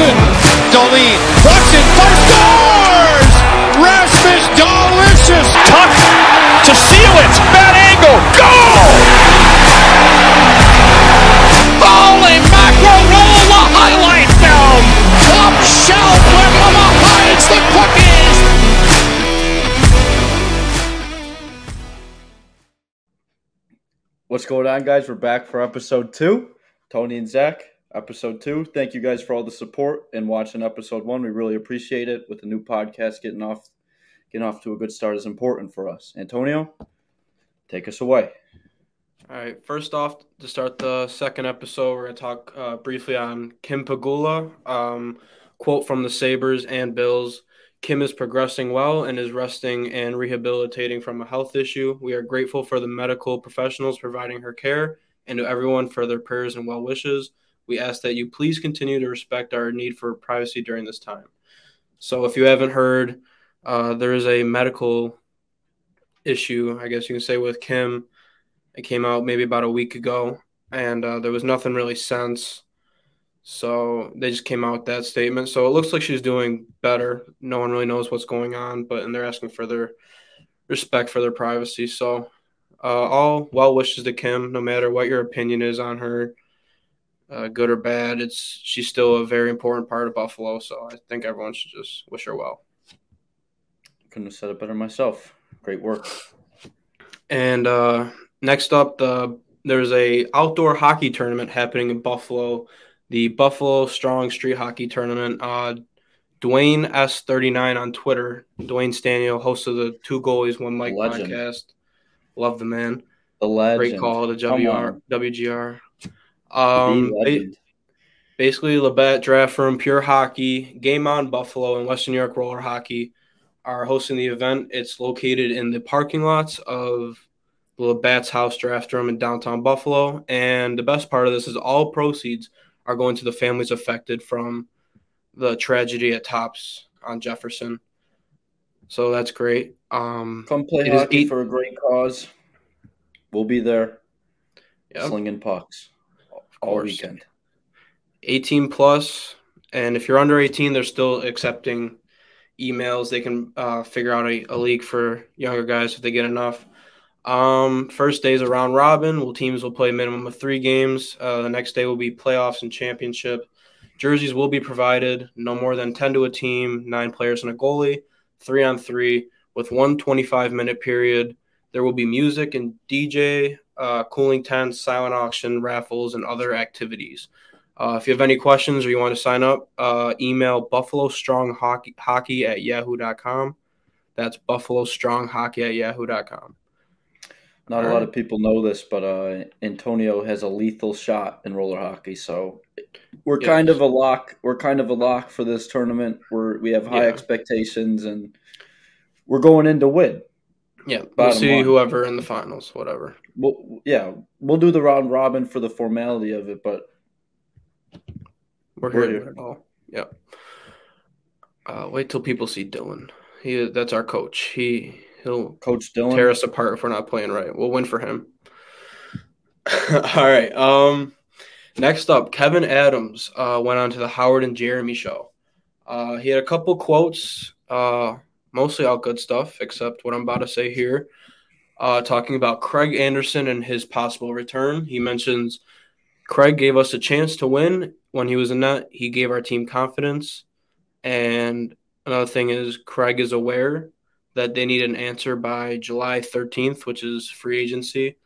Dahlin. Dahlin walks in scores! Rasmus Dahlicious. Tuck to seal it. Bad angle. Goal! Holy mackerel, the highlight film. Top shelf where Mama hides the cookies. What's going on, guys? We're back for episode two. Toni and Zack, episode two. Thank you guys for all the support and watching episode one. We really appreciate it. With the new podcast getting off, getting off to a good start is important for us. Antonio, take us away. All right. First off, to start the second episode, we're going to talk uh, briefly on Kim Pegula. Um, quote from the Sabres and Bills Kim is progressing well and is resting and rehabilitating from a health issue. We are grateful for the medical professionals providing her care and to everyone for their prayers and well wishes. We ask that you please continue to respect our need for privacy during this time. So, if you haven't heard, uh, there is a medical issue, I guess you can say, with Kim. It came out maybe about a week ago, and uh, there was nothing really since. So they just came out with that statement. So it looks like she's doing better. No one really knows what's going on, but and they're asking for their respect for their privacy. So uh, all well wishes to Kim, no matter what your opinion is on her, uh, good or bad. It's she's still a very important part of Buffalo. So I think everyone should just wish her well. Couldn't have said it better myself. Great work. And uh, next up, the there's a outdoor hockey tournament happening in Buffalo, the Buffalo Strong Street Hockey Tournament. Uh, Dwayne S39 on Twitter, Dwayne Staniel, host of the Two Goalies One Mike Legend. podcast. Love the man. The legend. Great call to WR. WGR. Um, basically, Labatt Draft Room, Pure Hockey, Game On Buffalo, and Western New York Roller Hockey are hosting the event. It's located in the parking lots of the Labatt's House Draft Room in downtown Buffalo. And the best part of this is all proceeds are going to the families affected from the tragedy at Tops on Jefferson. So that's great. Um, Come play hockey eight- for a great cause. We'll be there yep. slinging pucks all course. weekend. 18 plus and if you're under 18 they're still accepting emails. They can uh, figure out a, a league for younger guys if they get enough. Um, first day is a round robin. Well teams will play a minimum of three games. Uh, the next day will be playoffs and championship. Jerseys will be provided no more than 10 to a team nine players and a goalie three on three with one 25 minute period. There will be music and dj uh, cooling tents silent auction raffles and other activities uh, if you have any questions or you want to sign up, uh, email buffalo strong hockey, hockey at yahoo.com. That's buffalo strong hockey at yahoo.com. Not a All lot right. of people know this, but uh, Antonio has a lethal shot in roller hockey. So we're Yes. kind of a lock. We're kind of a lock for this tournament. We're we have high Yeah. expectations, and we're going in to win. Yeah, we'll see line. whoever in the finals, whatever. We'll, yeah, we'll do the round robin for the formality of it, but We're We're here here. all. Yep. Uh, wait till people see Dylan. He that's our coach. He he'll Coach Dylan, tear us apart if we're not playing right. We'll win for him. All right. Um, next up, Kevyn Adams uh, went on to the Howard and Jeremy show. Uh, he had a couple quotes, uh, mostly all good stuff, except what I'm about to say here. Uh, talking about Craig Anderson and his possible return. He mentions Craig gave us a chance to win when he was in net. He gave our team confidence. And another thing is, Craig is aware that they need an answer by July 13th, which is free agency.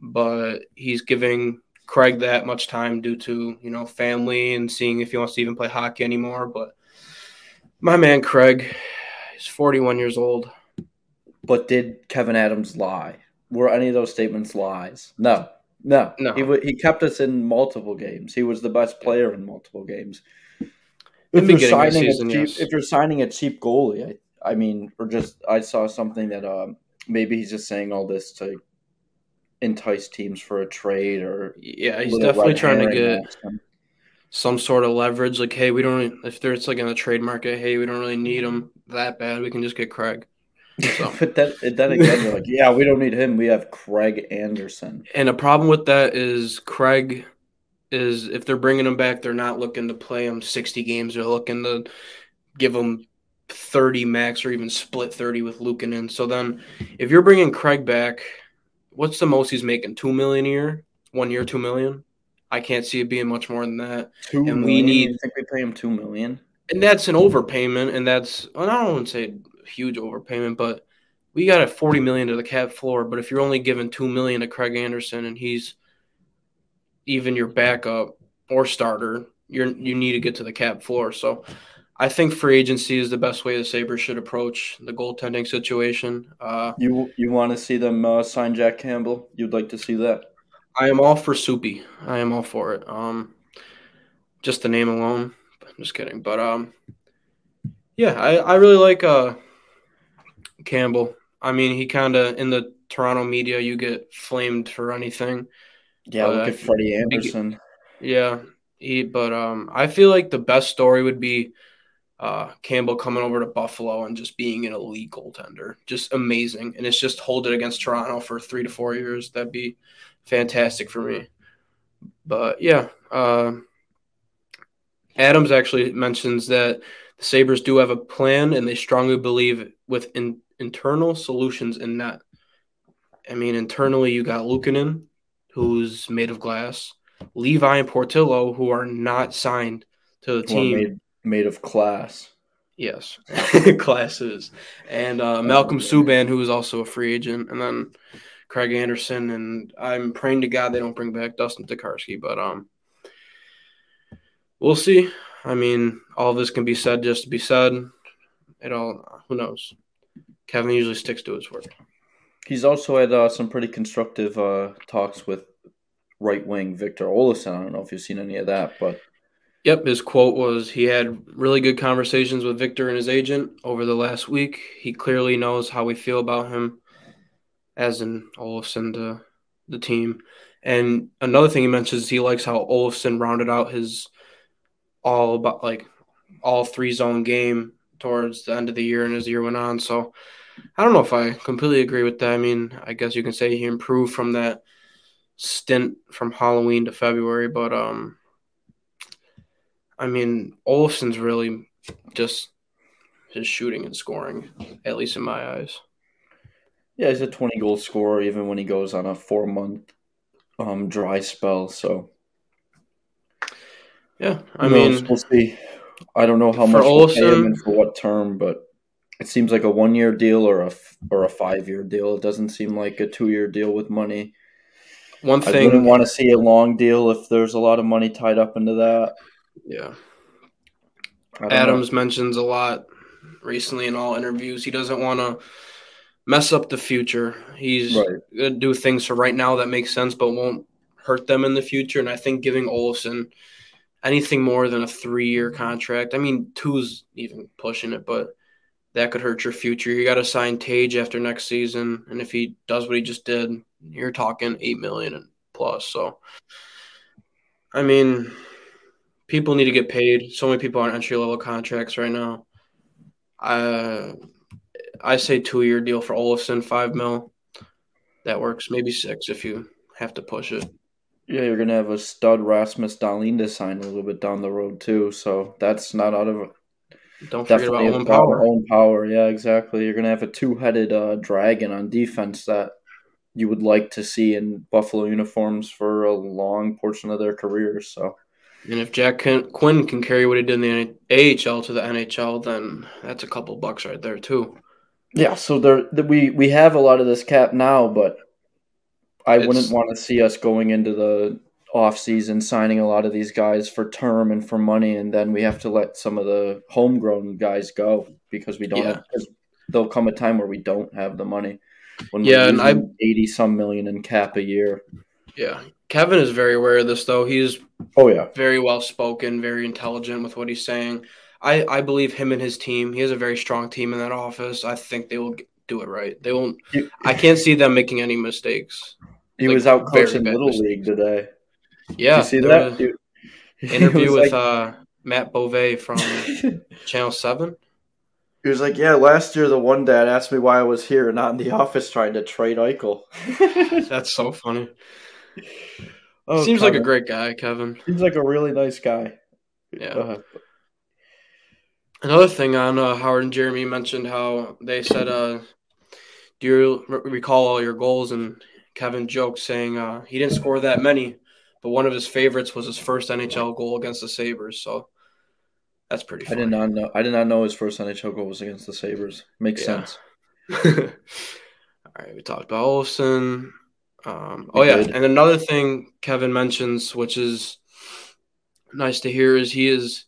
But he's giving Craig that much time due to, you know, family and seeing if he wants to even play hockey anymore. But my man Craig is 41 years old. but did Kevyn Adams lie? Were any of those statements lies? No, no, No. He w- he kept us in multiple games. He was the best player in multiple games. If you're beginning of the signing season, a cheap, yes. if you're signing a cheap goalie, I, I mean, or just I saw something that um, maybe he's just saying all this to entice teams for a trade or Yeah, he's definitely trying to get some sort of leverage. Like, hey, we don't, if there's like in the trade market, hey, we don't really need him that bad. We can just get Craig. So. but then, then again, you're like, yeah, we don't need him. We have Craig Anderson. And a problem with that is Craig is if they're bringing him back, they're not looking to play him 60 games. They're looking to give him 30 max or even split 30 with Luukkonen. So then if you're bringing Craig back, what's the most he's making? 2 million a year? One year, 2 million? I can't see it being much more than that. Two And we need- You think we pay him two million? And that's an overpayment, and that's well, I don't want to say huge overpayment, but we got a forty million to the cap floor. But if you're only giving two million to Craig Anderson and he's even your backup or starter, you're you need to get to the cap floor. So I think free agency is the best way the Sabres should approach the goaltending situation. Uh, You you want to see them uh, sign Jack Campbell? You'd like to see that? I am all for Soupy. I am all for it. Um, just the name alone. Just kidding. But um, yeah, I, I really like uh Campbell. I mean, he kind of in the Toronto media, you get flamed for anything. Yeah, look at Freddie Andersen. Yeah, he. But um, I feel like the best story would be uh Campbell coming over to Buffalo and just being an elite goaltender, just amazing, and it's just hold it against Toronto for three to four years. That'd be fantastic for me. But yeah, uh, Adams actually mentions that the Sabres do have a plan and they strongly believe with in, internal solutions in net. I mean, internally, you got Luukkonen, who's made of glass, Levi and Portillo, who are not signed to the team. made, made of class. Yes, classes, and uh, Malcolm Subban, who is also a free agent, and then Craig Anderson, and I'm praying to God they don't bring back Dustin Tokarski, but um, we'll see. I mean, all this can be said just to be said. It all, who knows? Kevyn usually sticks to his word. He's also had uh, some pretty constructive uh, talks with right wing Victor Olsson. I don't know if you've seen any of that, but Yep, his quote was he had really good conversations with Victor and his agent over the last week. He clearly knows how we feel about him, as in Olofsson to the team. And another thing he mentions, is he likes how Olofsson rounded out his all about like all three zone game towards the end of the year and as the year went on. So I don't know if I completely agree with that. I mean, I guess you can say he improved from that stint from Halloween to February, but um I mean, Olofsson's really just his shooting and scoring, at least in my eyes. yeah, he's a 20 goal scorer even when he goes on a four month um, dry spell. So Yeah, I knows? mean, we'll see. I don't know how much we'll pay him and for what term, but it seems like a one year deal or a or a five year deal. It doesn't seem like a two year deal with money. one thing I wouldn't want to see a long deal if there's a lot of money tied up into that. yeah. Don't know. Adams mentions a lot recently in all interviews. He doesn't want to mess up the future. He's Right. gonna do things for right now that make sense, but won't hurt them in the future. And I think giving Olofsson anything more than a three-year contract, I mean, two's even pushing it, but that could hurt your future. You got to sign Tage after next season, and if he does what he just did, you're talking eight million and plus. So, I mean, people need to get paid. So many people are on entry level contracts right now. I I say two year deal for Olofsson, five mil. That works. Maybe six if you have to push it. Yeah, you're gonna have a stud Rasmus Dahlin to sign a little bit down the road too, so that's not out of Don't forget about Owen Power. Owen Power, yeah, exactly. You're gonna have a two headed uh, dragon on defense that you would like to see in Buffalo uniforms for a long portion of their careers. So And if Jack Quinn can carry what he did in the AHL to the NHL, then that's a couple bucks right there too. yeah, so there th- we we have a lot of this cap now, but I It's- wouldn't want to see us going into the off season signing a lot of these guys for term and for money, and then we have to let some of the homegrown guys go because we don't Yeah. have. There'll come a time where we don't have the money. When Yeah, we're and I- eighty some million in cap a year. Yeah. Kevyn is very aware of this though. He's Oh yeah, very well spoken, very intelligent with what he's saying. I, I believe him and his team. He has a very strong team in that office. I think they will do it right. They won't. I can't see them making any mistakes. He Like, was out coaching little league today. Yeah, you see that? was Dude, he interview with like- uh, Matt Bove from Channel Seven. He was like, "Yeah, last year the one dad asked me why I was here, and not in the office trying to trade Eichel." That's so funny. Oh, Seems like a great guy, Kevyn. Seems like a really nice guy. Yeah. Ahead. Another thing on uh, Howard and Jeremy mentioned how they said, uh, "Do you re- recall all your goals?" And Kevyn joked saying uh, he didn't score that many, but one of his favorites was his first NHL goal against the Sabres. So that's pretty. I did not know. I did not know his first NHL goal was against the Sabres. Makes Yeah. sense. All right, we talked about Olsen. Um, oh yeah, did. and another thing Kevyn mentions, which is nice to hear, is he is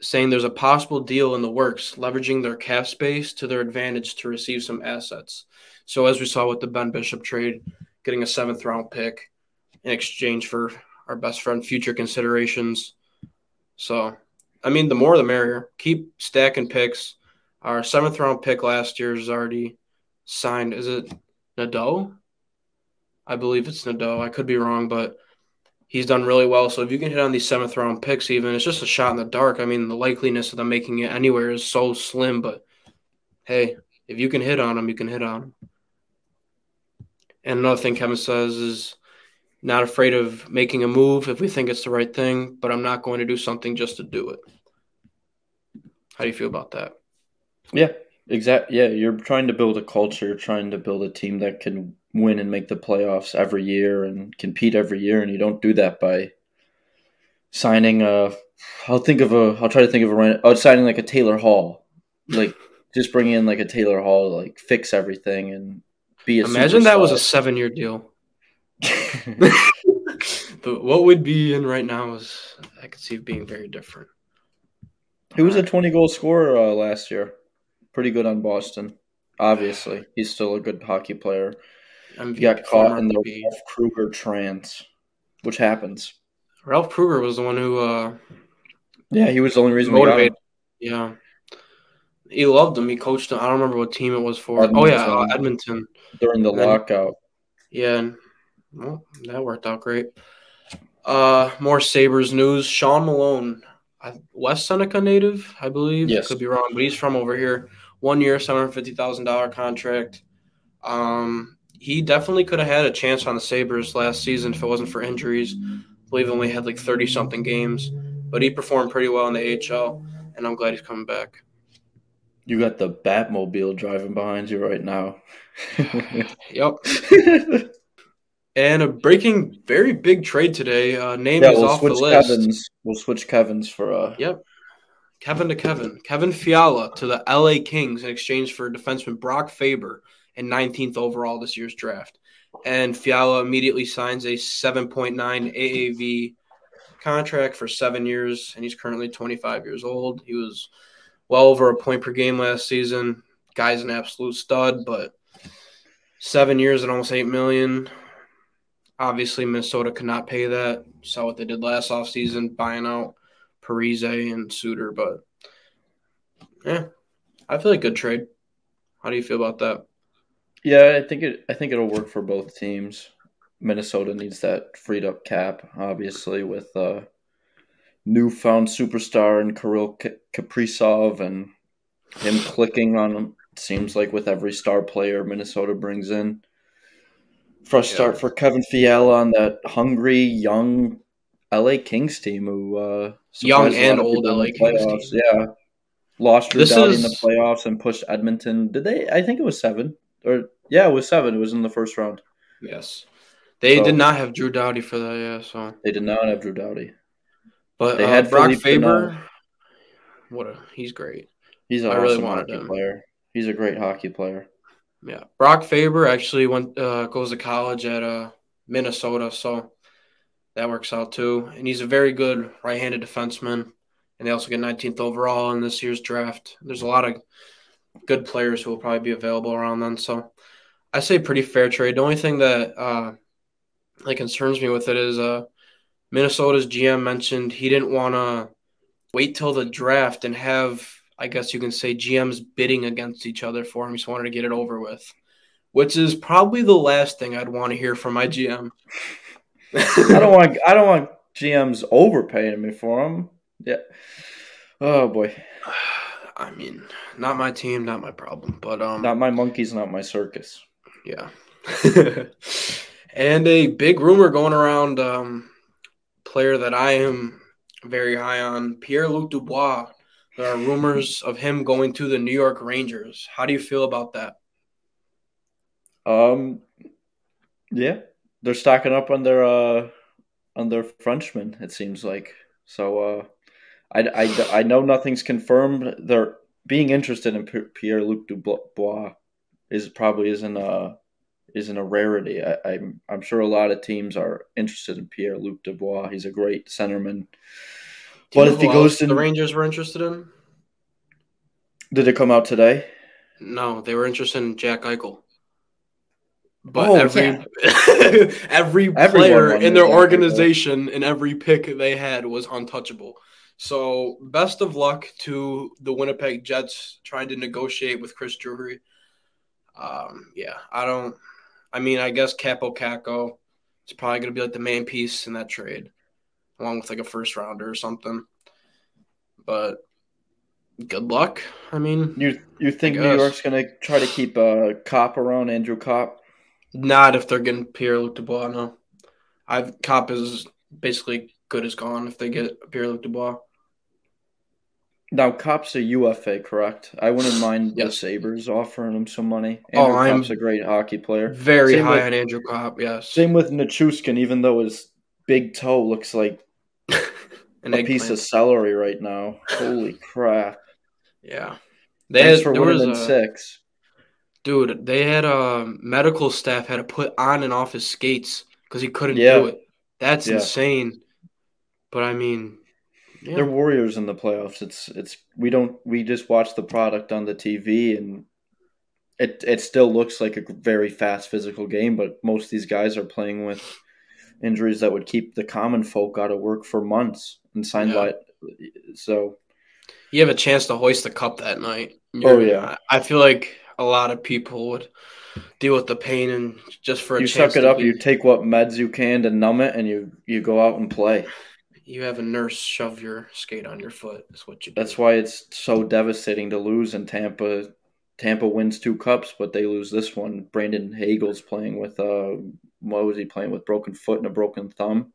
saying there's a possible deal in the works, leveraging their cap space to their advantage to receive some assets. So as we saw with the Ben Bishop trade, getting a seventh round pick in exchange for our best friend future considerations. So, I mean, the more the merrier. Keep stacking picks. Our seventh round pick last year is already signed. Is it Nadeau? I believe it's Nadeau. I could be wrong, but he's done really well. So if you can hit on these seventh round picks, even it's just a shot in the dark. I mean, the likeliness of them making it anywhere is so slim. But hey, if you can hit on them, you can hit on them. And another thing Kevyn says is not afraid of making a move if we think it's the right thing, but I'm not going to do something just to do it. How do you feel about that? Yeah, exactly. Yeah, you're trying to build a culture, trying to build a team that can win and make the playoffs every year and compete every year, and you don't do that by signing a. I'll think of a. I'll try to think of a. Oh, signing like a Taylor Hall, like just bring in like a Taylor Hall, like fix everything and be a. Imagine that was a seven year deal. But what would be in right now is I could see it being very different. he was a twenty goal scorer uh, last year. Pretty good on Boston. Obviously, he's still a good hockey player. MVP, He got caught in the MVP. Ralph Krueger trance, which happens. Ralph Krueger was the one who uh, Yeah, he was the only reason we got him. motivated. Yeah, he loved him. He coached him. I don't remember what team it was for. Oh yeah, uh, Edmonton. Edmonton. during the And then- lockout. Yeah, well, that worked out great. Uh, more Sabres news. Sean Malone, West Seneca native, I believe. Yes. Could be wrong, but he's from over here. One year, seven hundred fifty thousand dollar contract. Um, he definitely could have had a chance on the Sabres last season if it wasn't for injuries. I believe he only had like thirty something games, but he performed pretty well in the AHL, and I'm glad he's coming back. You got the Batmobile driving behind you right now. Yep. And a breaking, very big trade today. Uh, name yeah, is we'll off the list. Kevin's. We'll switch Kevin's for uh. Yep. Kevin to Kevin. Kevin Fiala to the LA Kings in exchange for defenseman Brock Faber and 19th overall this year's draft. And Fiala immediately signs a 7.9 AAV contract for seven years, and he's currently 25 years old. He was well over a point per game last season. Guy's an absolute stud, but seven years and almost eight million. Obviously, Minnesota could not pay that. Saw what they did last offseason, buying out Parise and Suter, but yeah, I feel like good trade. How do you feel about that? Yeah, I think it. I think it'll work for both teams. Minnesota needs that freed up cap, obviously, with uh, newfound superstar and Kirill Kaprizov and him clicking on him. Seems like with every star player Minnesota brings in. Fresh Yeah. start for Kevin Fiala on that hungry young LA Kings team who uh, Young surprised a lot and old LA Kings team. Yeah, lost Drew This Doughty in the playoffs and pushed Edmonton. Did they? I think it was seven or yeah, it was seven. It was in the first round. Yes, they So- did not have Drew Doughty for that. Yeah, so They did not have Drew Doughty. But They uh, had Brock Philippe Faber. Pinot. What a he's great. He's an I awesome really hockey him. player. He's a great hockey player. Yeah, Brock Faber actually went uh, goes to college at uh, Minnesota, so that works out too. And he's a very good right-handed defenseman. And they also get 19th overall in this year's draft. There's a lot of good players who will probably be available around then. So I say pretty fair trade. The only thing that uh, like concerns me with it is uh, Minnesota's GM mentioned he didn't want to wait till the draft and have I guess you can say GMs bidding against each other for him. He just wanted to get it over with, which is probably the last thing I'd want to hear from my GM. I don't want. I don't want GMs overpaying me for him. Yeah. Oh boy, I mean, not my team, not my problem, but um, not my monkeys, not my circus. yeah. And a big rumor going around, um, player that I am very high on, Pierre Luc Dubois. There are rumors of him going to the New York Rangers. How do you feel about that? Um, yeah, they're stocking up on their uh on their Frenchmen. It seems like so. Uh, I, I, I know nothing's confirmed. They're being interested in Pierre Luc Dubois is probably isn't a isn't a rarity. I, I'm I'm sure a lot of teams are interested in Pierre Luc Dubois. He's a great centerman. But if he goes to the Rangers were interested in, did it come out today? No, they were interested in Jack Eichel. But oh, every yeah. every player in their organization and every pick they had was untouchable. So best of luck to the Winnipeg Jets trying to negotiate with Chris Drury. Um, yeah, I don't. I mean, I guess Kaapo Kakko is probably going to be like the main piece in that trade, along with like a first rounder or something. But good luck. I mean, you you think New York's going to try to keep a uh, Copp around Andrew Copp? Not if they're getting Pierre Luc Dubois. No, I've Copp is basically good as gone if they get Pierre Luc Dubois. Now, Copp's a UFA, correct? I wouldn't mind yes. the Sabres offering him some money. Oh, Andrew oh, Copp's I'm a great hockey player. Very same high with, on Andrew Copp, yes. Same with Nichushkin, even though his big toe looks like a piece of celery right now. Holy crap. Yeah. They Thanks had, for winning in six. Dude, they had a uh, medical staff had to put on and off his skates because he couldn't yeah. do it. That's yeah. insane. But I mean, yeah. They're warriors in the playoffs. It's it's we don't we just watch the product on the TV and it it still looks like a very fast physical game, but most of these guys are playing with injuries that would keep the common folk out of work for months and signed yeah. by so you have a chance to hoist the cup that night. Oh, You're, oh yeah. I feel like a lot of people would deal with the pain and just for a you suck it up, be... you take what meds you can to numb it and you you go out and play you have a nurse shove your skate on your foot. Is what you. Do. That's why it's so devastating to lose in Tampa. Tampa wins two cups, but they lose this one. Brandon Hagel's playing with uh, what was he playing with? Broken foot and a broken thumb.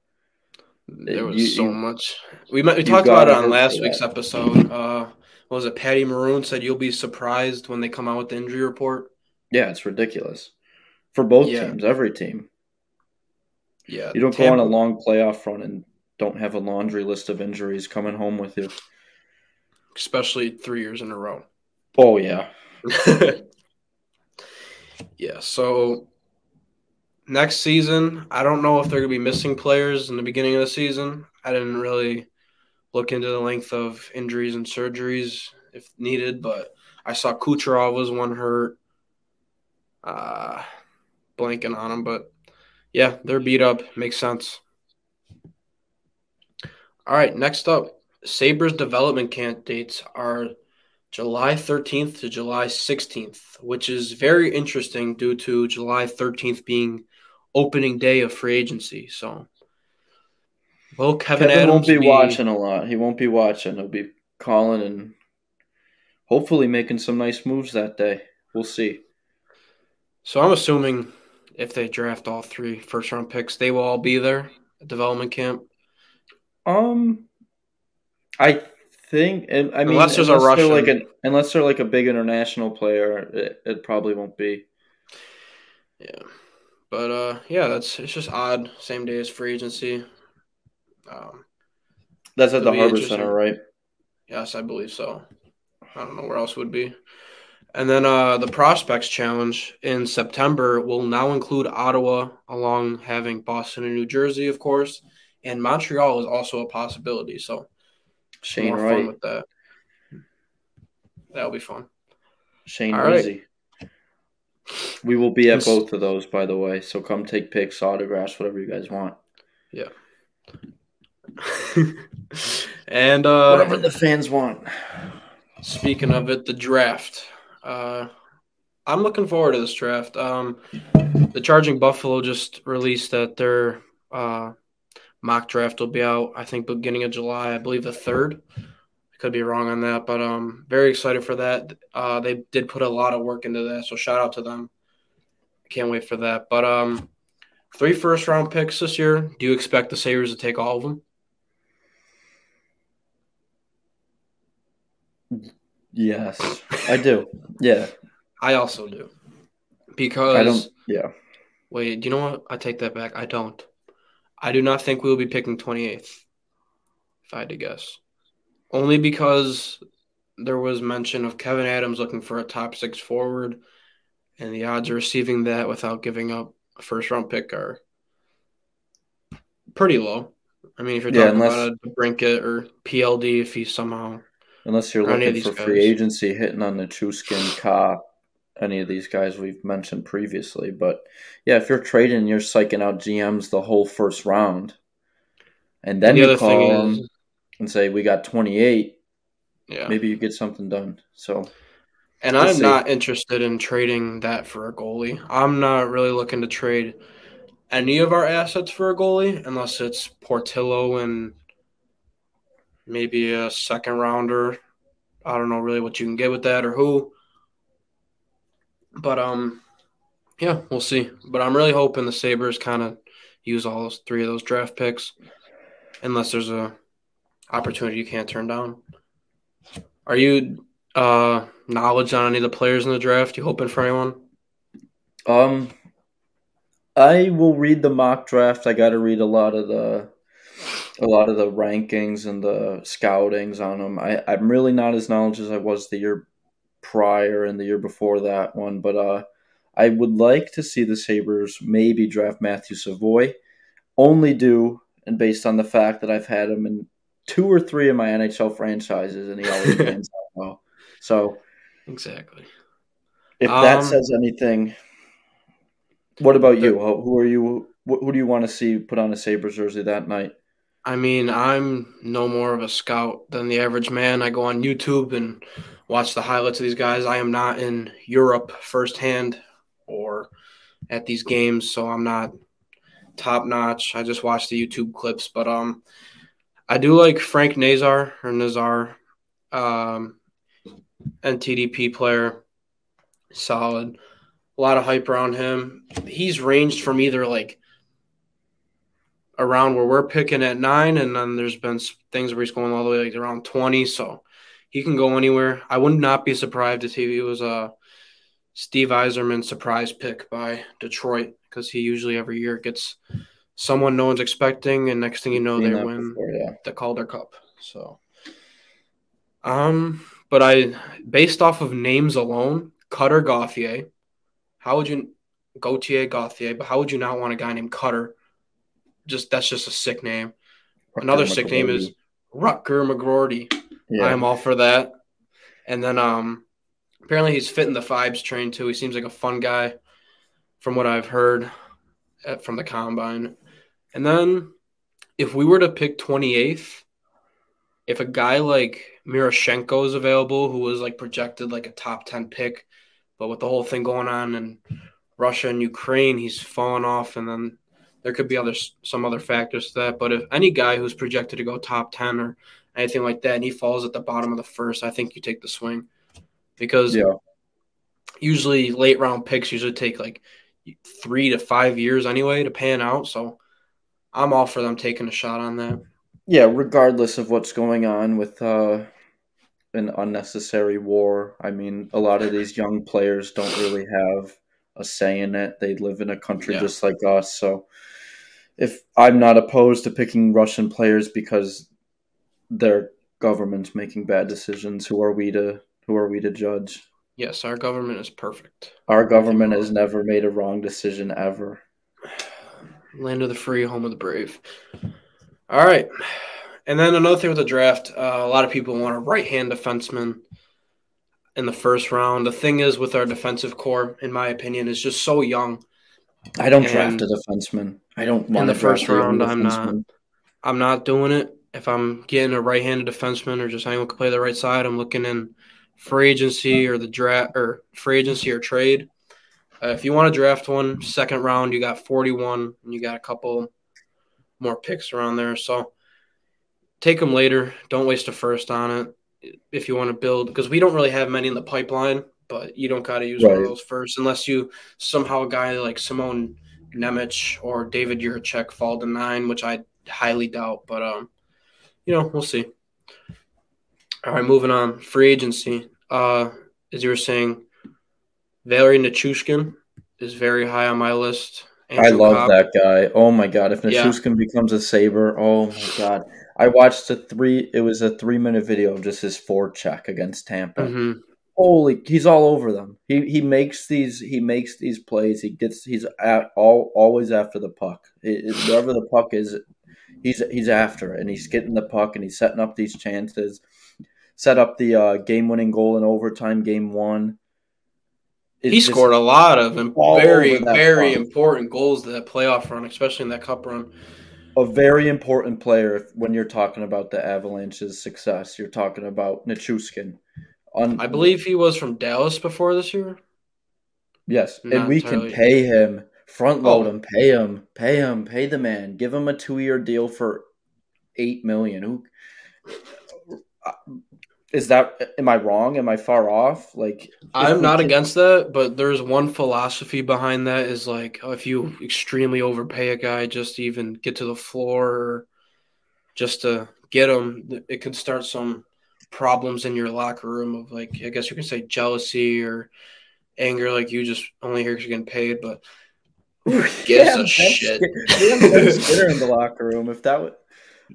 There was you, so you, much. We we talked about it on last week's that. episode. Uh, what was it? Patty Maroon said you'll be surprised when they come out with the injury report. Yeah, it's ridiculous for both yeah. teams, every team. Yeah, you don't Tampa, go on a long playoff run and don't have a laundry list of injuries coming home with you. Especially three years in a row. Oh yeah. yeah, so next season, I don't know if they're gonna be missing players in the beginning of the season. I didn't really look into the length of injuries and surgeries if needed, but I saw Kucherov was one hurt. Uh blanking on him, but yeah, they're beat up. Makes sense. All right, next up, Sabres development camp dates are July 13th to July 16th, which is very interesting due to July 13th being opening day of free agency. So, well, Kevyn, Kevyn Adams won't be, be watching a lot. He won't be watching. He'll be calling and hopefully making some nice moves that day. We'll see. So I'm assuming if they draft all three first round picks, they will all be there at development camp. Um, I think. I mean, unless there's unless a Russian, like an, unless they're like a big international player, it, it probably won't be. Yeah, but uh, yeah, that's it's just odd. Same day as free agency. Um, that's at the Harbor Center, right? Yes, I believe so. I don't know where else would be. And then uh, the Prospects Challenge in September will now include Ottawa, along having Boston and New Jersey, of course and Montreal is also a possibility. So Shane Wright with that. That'll be fun. Shane All Right. We will be at both of those, by the way. So come take pics, autographs, whatever you guys want. Yeah. and uh, whatever the fans want. Speaking of it, the draft. Uh, I'm looking forward to this draft. Um, the Charging Buffalo just released that their uh, mock draft will be out. I think beginning of July. I believe the third. I could be wrong on that, but um, very excited for that. Uh, they did put a lot of work into that, so shout out to them. I can't wait for that. But um, three first round picks this year. Do you expect the Sabres to take all of them? Yes, I do. Yeah, I also do. Because I don't. Yeah, wait, do you know what? I take that back. I don't. I do not think we'll be picking 28th, if I had to guess. Only because there was mention of Kevyn Adams looking for a top six forward, and the odds of receiving that without giving up a first round pick are pretty low. I mean, if you're Yeah, talking unless- about a Brinket or PLD, if he's somehow unless you're Or any of looking for these free agency, hitting on the Chuskin, Copp, any of these guys we've mentioned previously. But yeah, if you're trading, you're psyching out GMs the whole first round, and then the you call them is, and say we got 28. yeah. Maybe you get something done. So And I'm see. not interested in trading that for a goalie. I'm not really looking to trade any of our assets for a goalie unless it's Portillo and maybe a second rounder. I don't know really what you can get with that or who. But um yeah, we'll see. But I'm really hoping the Sabres kind of use all those three of those draft picks unless there's a opportunity you can't turn down. Are you uh knowledge on any of the players in the draft? You hoping for anyone? Um, I will read the mock draft. I got to read a lot of the, a lot of the rankings and the scoutings on them. I I'm really not as knowledgeable as I was the year prior and the year before that one, but uh, I would like to see the Sabres maybe draft Matthew Savoie, only do and based on the fact that I've had him in two or three of my NHL franchises, and he always out well. So Exactly. if that Um, says anything, what about you? Who are you? Who who do you want to see put on a Sabres jersey that night? I mean, I'm no more of a scout than the average man. I go on YouTube and watch the highlights of these guys. I am not in Europe firsthand or at these games, so I'm not top notch. I just watch the YouTube clips, but um, I do like Frank Nazar or Nazar, um, NTDP player, solid. A lot of hype around him. He's ranged from either like around where we're picking at nine, and then there's been things where he's going all the way like around twenty. So he can go anywhere. I would not be surprised if he was a Steve Yzerman surprise pick by Detroit because he usually every year gets someone no one's expecting, and next thing you know, they win before, yeah. the Calder Cup. So, um, but I, based off of names alone, Cutter Gauthier, how would you, Gauthier Gauthier, but how would you not want a guy named Cutter? Just that's just a sick name. Another sick name is Rutger McGroarty. yeah. I'm all for that. And then, um, apparently he's fitting the Fibes train too. He seems like a fun guy, from what I've heard at, from the combine. And then, if we were to pick 28th, if a guy like Miroshnichenko is available, who was like projected like a top 10 pick, but with the whole thing going on in Russia and Ukraine, he's fallen off. And then there could be other some other factors to that. But if any guy who's projected to go top 10 or anything like that, and he falls at the bottom of the first, I think you take the swing because yeah. usually late round picks usually take like three to five years anyway to pan out. So I'm all for them taking a shot on that. Yeah, regardless of what's going on with uh, an unnecessary war, I mean, a lot of these young players don't really have a say in it. They live in a country Yeah. just like us. So, if I'm not opposed to picking Russian players because their government's making bad decisions, who are we to who are we to judge? Yes, our government is perfect. Our government has never made a wrong decision ever. Land of the free, home of the brave. All right. And then another thing with the draft, uh, a lot of people want a right hand defenseman in the first round. The thing is, with our defensive core, in my opinion, is just so young. I don't And- draft a defenseman. I don't want the to first round, I'm not. I'm not doing it. If I'm getting a right handed defenseman or just anyone can play the right side, I'm looking in free agency or the draft or free agency or trade. Uh, if you want to draft one, second round, you got 41 and you got a couple more picks around there. So take them later. Don't waste a first on it if you want to build because we don't really have many in the pipeline, but you don't got to use one of those first unless you somehow a guy like Simon Nemec or David Jiricek fall to nine, which I highly doubt. But um, you know, we'll see. All right, moving on. Free agency. Uh, as you were saying, Valery Nichushkin is very high on my list. I love Copp- that guy. Oh my god, if Yeah. Becomes a Sabre, oh my god. I watched a three it was a three minute video of just his forecheck against Tampa. Mhm. Holy he's all over them. He he makes these he makes these plays. He gets he's at all always after the puck. It, wherever the puck is, he's he's after it and he's getting the puck and he's setting up these chances. Set up the uh, game winning goal in overtime, game one. It's He just- scored a lot of very, very puck. important goals to that playoff run, especially in that cup run. A very important player when you're talking about the Avalanche's success. You're talking about Nichushkin. On, I believe he was from Dallas before this year. yes, Not and we entirely. can pay him, front load Oh. him, pay him, pay him, pay the man, give him a two year deal for eight million. Who is that? Am I wrong? Am I far off? Like I'm not can- against that, but there's one philosophy behind that is like oh, if you extremely overpay a guy just to even get to the floor just to get him, it could start some problems in your locker room of like I guess you can say jealousy or anger, like you just only here 'cause you're getting paid, but who gives Yeah, a shit? Sk- we have Ben in the locker room. If that would,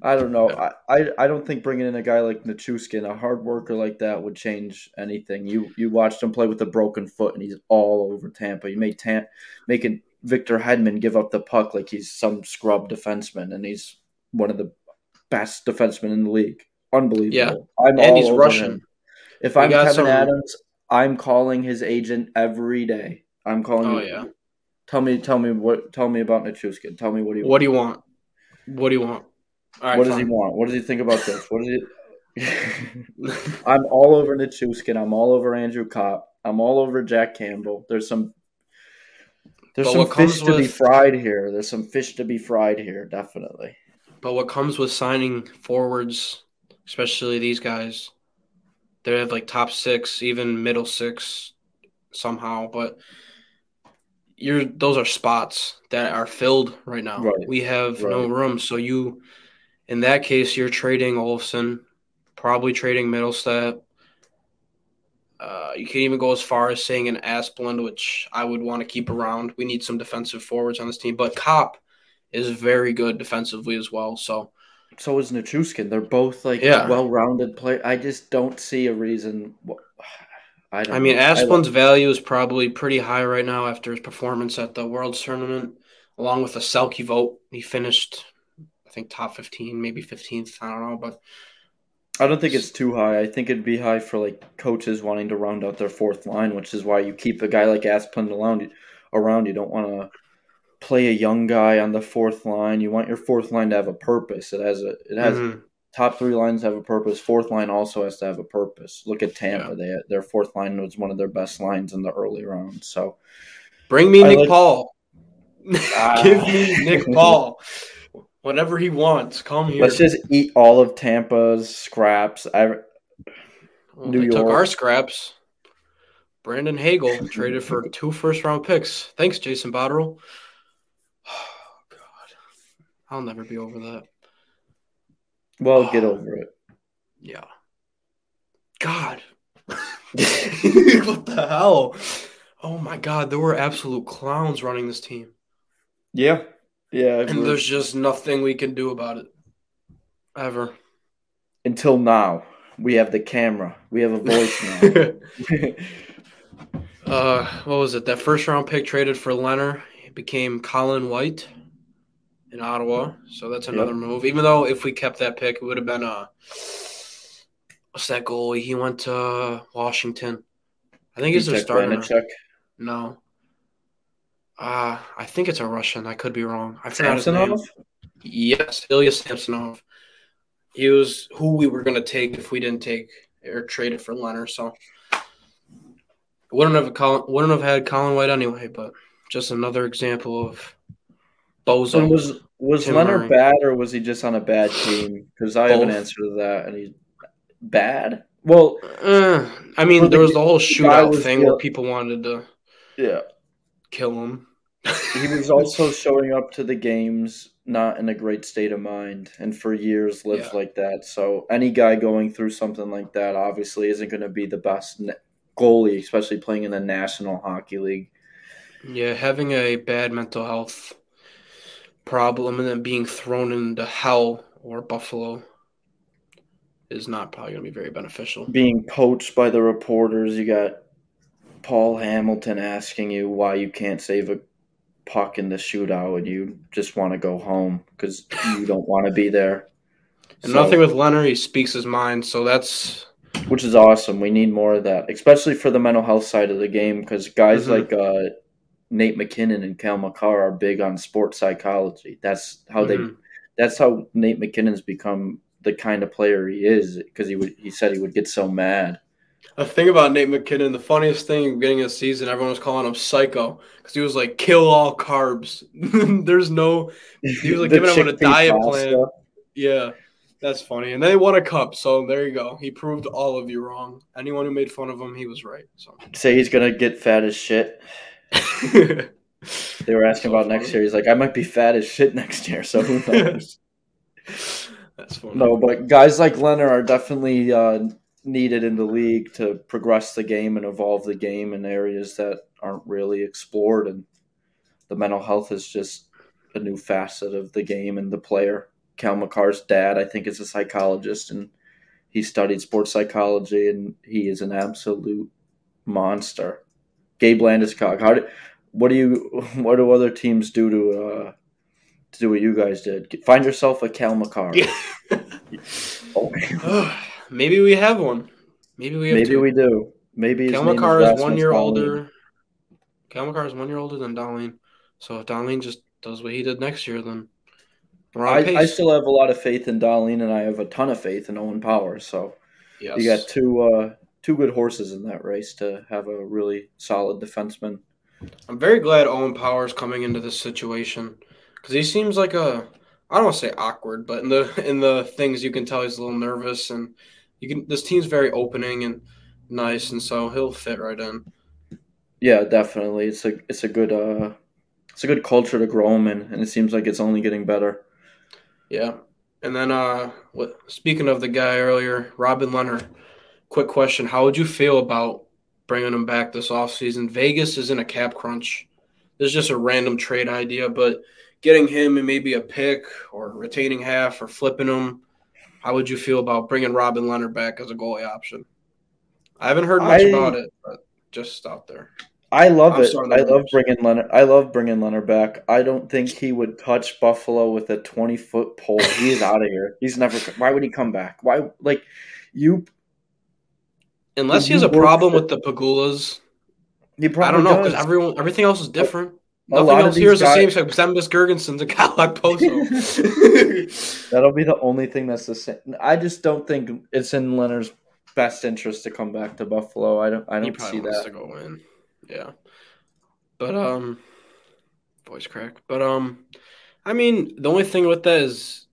I don't know. I, I, I don't think bringing in a guy like Nichushkin, a hard worker like that, would change anything. You you watched him play with a broken foot, and he's all over Tampa. You made Tam making Victor Hedman give up the puck like he's some scrub defenseman, and he's one of the best defensemen in the league. Unbelievable. Yeah. I'm And all he's Russian. him. If We I'm Kevyn some- Adams, I'm calling his agent every day. I'm calling. Oh you- yeah. Tell me, tell me what, tell me about Nichushkin. Tell me what do you, What do you want? What do you want? Right, what does he want? What does he think about this? What does he? I'm all over Nichushkin. I'm all over Andrew Copp. I'm all over Jack Campbell. There's some, there's But some fish to be fried here. There's some fish to be fried here, definitely. But what comes with signing forwards, especially these guys, they have like top six, even middle six somehow. But you're those are spots that are filled right now. Right. We have no Right. room. So you in that case you're trading Olson, probably trading Mittelstadt. Uh, you can even go as far as saying an Asplund, which I would want to keep around. We need some defensive forwards on this team, but Copp is very good defensively as well. So So is Nichushkin. They're both like Yeah. well-rounded players. I just don't see a reason. I don't. I mean, know. Asplund's value is probably pretty high right now after his performance at the World's Tournament, along with a Selke vote. He finished, I think, top 15, maybe 15th. I don't know, but I don't think it's too high. I think it'd be high for like coaches wanting to round out their fourth line, which is why you keep a guy like Asplund around. Around you don't want to play a young guy on the fourth line. You want your fourth line to have a purpose. It has a it has Mhm. top three lines have a purpose. Fourth line also has to have a purpose. Look at Tampa; they their fourth line was one of their best lines in the early rounds. So bring me I Nick like- Paul. Ah. Give me Nick Paul. Whatever he wants, come here. let's just eat all of Tampa's scraps. I Well, New they took our scraps. Brandon Hagel traded for two first round picks. Thanks, Jason Botterill. Oh, God. I'll never be over that. well get ah. over it. Yeah. God. what the hell? Oh my God, there were absolute clowns running this team. Yeah, yeah. And there's just nothing we can do about it. Ever. until now. We have the camera. We have a voice now. uh, what was it? That first round pick traded for Lehner. It became Colin White in Ottawa. So that's another move. Even though if we kept that pick, it would have been uh what's that goalie? He went to Washington. I think he's their Vitek starter. Vanacek. No. Uh, I think it's a Russian. I could be wrong. I forgot his name. Samsonov? Yes, Ilya Samsonov. He was who we were going to take if we didn't take or trade it for Lehner. So wouldn't have Colin, wouldn't have had Colin White anyway. But just another example of bozo. was was Tim Leonard Murray. bad or was he just on a bad team? Because I have an answer to that, and he's bad. Well, Uh, I mean, there was the whole shootout was thing the- where people wanted to yeah. kill him. He was also showing up to the games not in a great state of mind and for years lived Yeah. like that. So any guy going through something like that obviously isn't going to be the best goalie, especially playing in the National Hockey League. Yeah, having a bad mental health problem and then being thrown into hell or Buffalo is not probably going to be very beneficial. Being poached by the reporters, you got Paul Hamilton asking you why you can't save a puck in the shootout and you just want to go home because you don't want to be there. And So- nothing with Lehner, he speaks his mind, so that's which is awesome. We need more of that, especially for the mental health side of the game, because guys Mhm. like uh, Nate MacKinnon and Cale Makar are big on sports psychology. That's how they. Mhm. That's how Nate MacKinnon's become the kind of player he is, because he would. He said he would get so mad. A thing about Nate MacKinnon, the funniest thing in the beginning of the season, everyone was calling him psycho because he was like, kill all carbs. There's no, he was like giving everyone a diet pasta. plan. Yeah, that's funny. And they won a cup, so there you go. He proved all of you wrong. Anyone who made fun of him, he was right. So Say he's gonna get fat as shit. They were asking So about next year. He's like, I might be fat as shit next year. So who knows? that's funny. No, but guys like Lehner are definitely uh, needed in the league to progress the game and evolve the game in areas that aren't really explored. And the mental health is just a new facet of the game and the player. Cale Makar's dad, I think, is a psychologist, and he studied sports psychology, and he is an absolute monster. Gabe Landeskog, how did? What do you? What do other teams do to? Uh, to do what you guys did? Find yourself a Cale Makar. Oh, Maybe we have one. Maybe we have maybe two. we do. Maybe Cale is is one year older. Cale Makar is one year older than Dahlin. So if Dahlin just does what he did next year, then I. I still have a lot of faith in Dahlin, and I have a ton of faith in Owen Power. So yes. you got two uh, two good horses in that race to have a really solid defenseman. I'm very glad Owen Powers coming into this situation because he seems like a I don't want to say awkward, but in the in the things you can tell he's a little nervous and you can this team's very opening and nice and so he'll fit right in. Yeah, definitely. It's a it's a good uh, it's a good culture to grow him in, and it seems like it's only getting better. Yeah. And then uh what speaking of the guy earlier, Robin Lehner. Quick question, how would you feel about bringing him back this offseason? Vegas is in a cap crunch. This is just a random trade idea, but getting him and maybe a pick or retaining half or flipping him, how would you feel about bringing Robin Lehner back as a goalie option? I haven't heard much I- about it, but just out there. I love I'm it. I love bringing Lehner. I love bringing Lehner back. I don't think he would touch Buffalo with a twenty foot pole. He's out of here. He's never. Why would he come back? Why? Like you. Unless he has a problem with the Pegulas, He probably I don't know because everyone everything else is different. A Nothing lot of else here is these the same guys- except Zemgus Girgensons a Kyle Okposo. That'll be the only thing that's the same. I just don't think it's in Lehner's best interest to come back to Buffalo. I don't. I don't probably see wants that. to go in. Yeah. But um voice crack. But um I mean the only thing with that is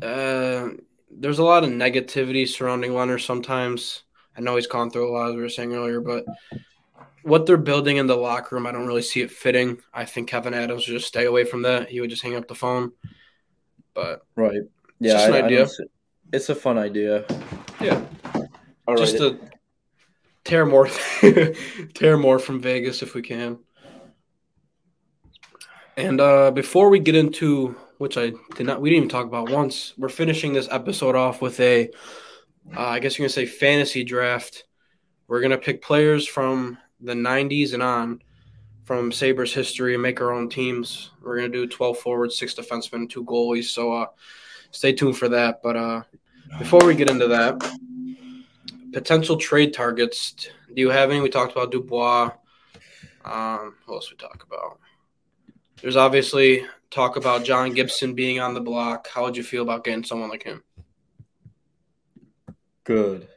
uh there's a lot of negativity surrounding Lehner sometimes. I know he's gone through a lot as we were saying earlier, but what they're building in the locker room, I don't really see it fitting. I think Kevyn Adams would just stay away from that. He would just hang up the phone. But Right. Yeah. just I- I idea. it's a fun idea. yeah, All just right. to tear more tear more from Vegas if we can. And uh, before we get into which I did not, we didn't even talk about once. We're finishing this episode off with a, uh, I guess you can say fantasy draft. We're gonna pick players from the '90s and on from Sabres history and make our own teams. We're gonna do 12 forwards, six defensemen, two goalies. So uh, stay tuned for that. But uh, before we get into that, potential trade targets. Do you have any? We talked about Dubois. Um, what else we talk about? There's obviously talk about John Gibson being on the block. How would you feel about getting someone like him? Good.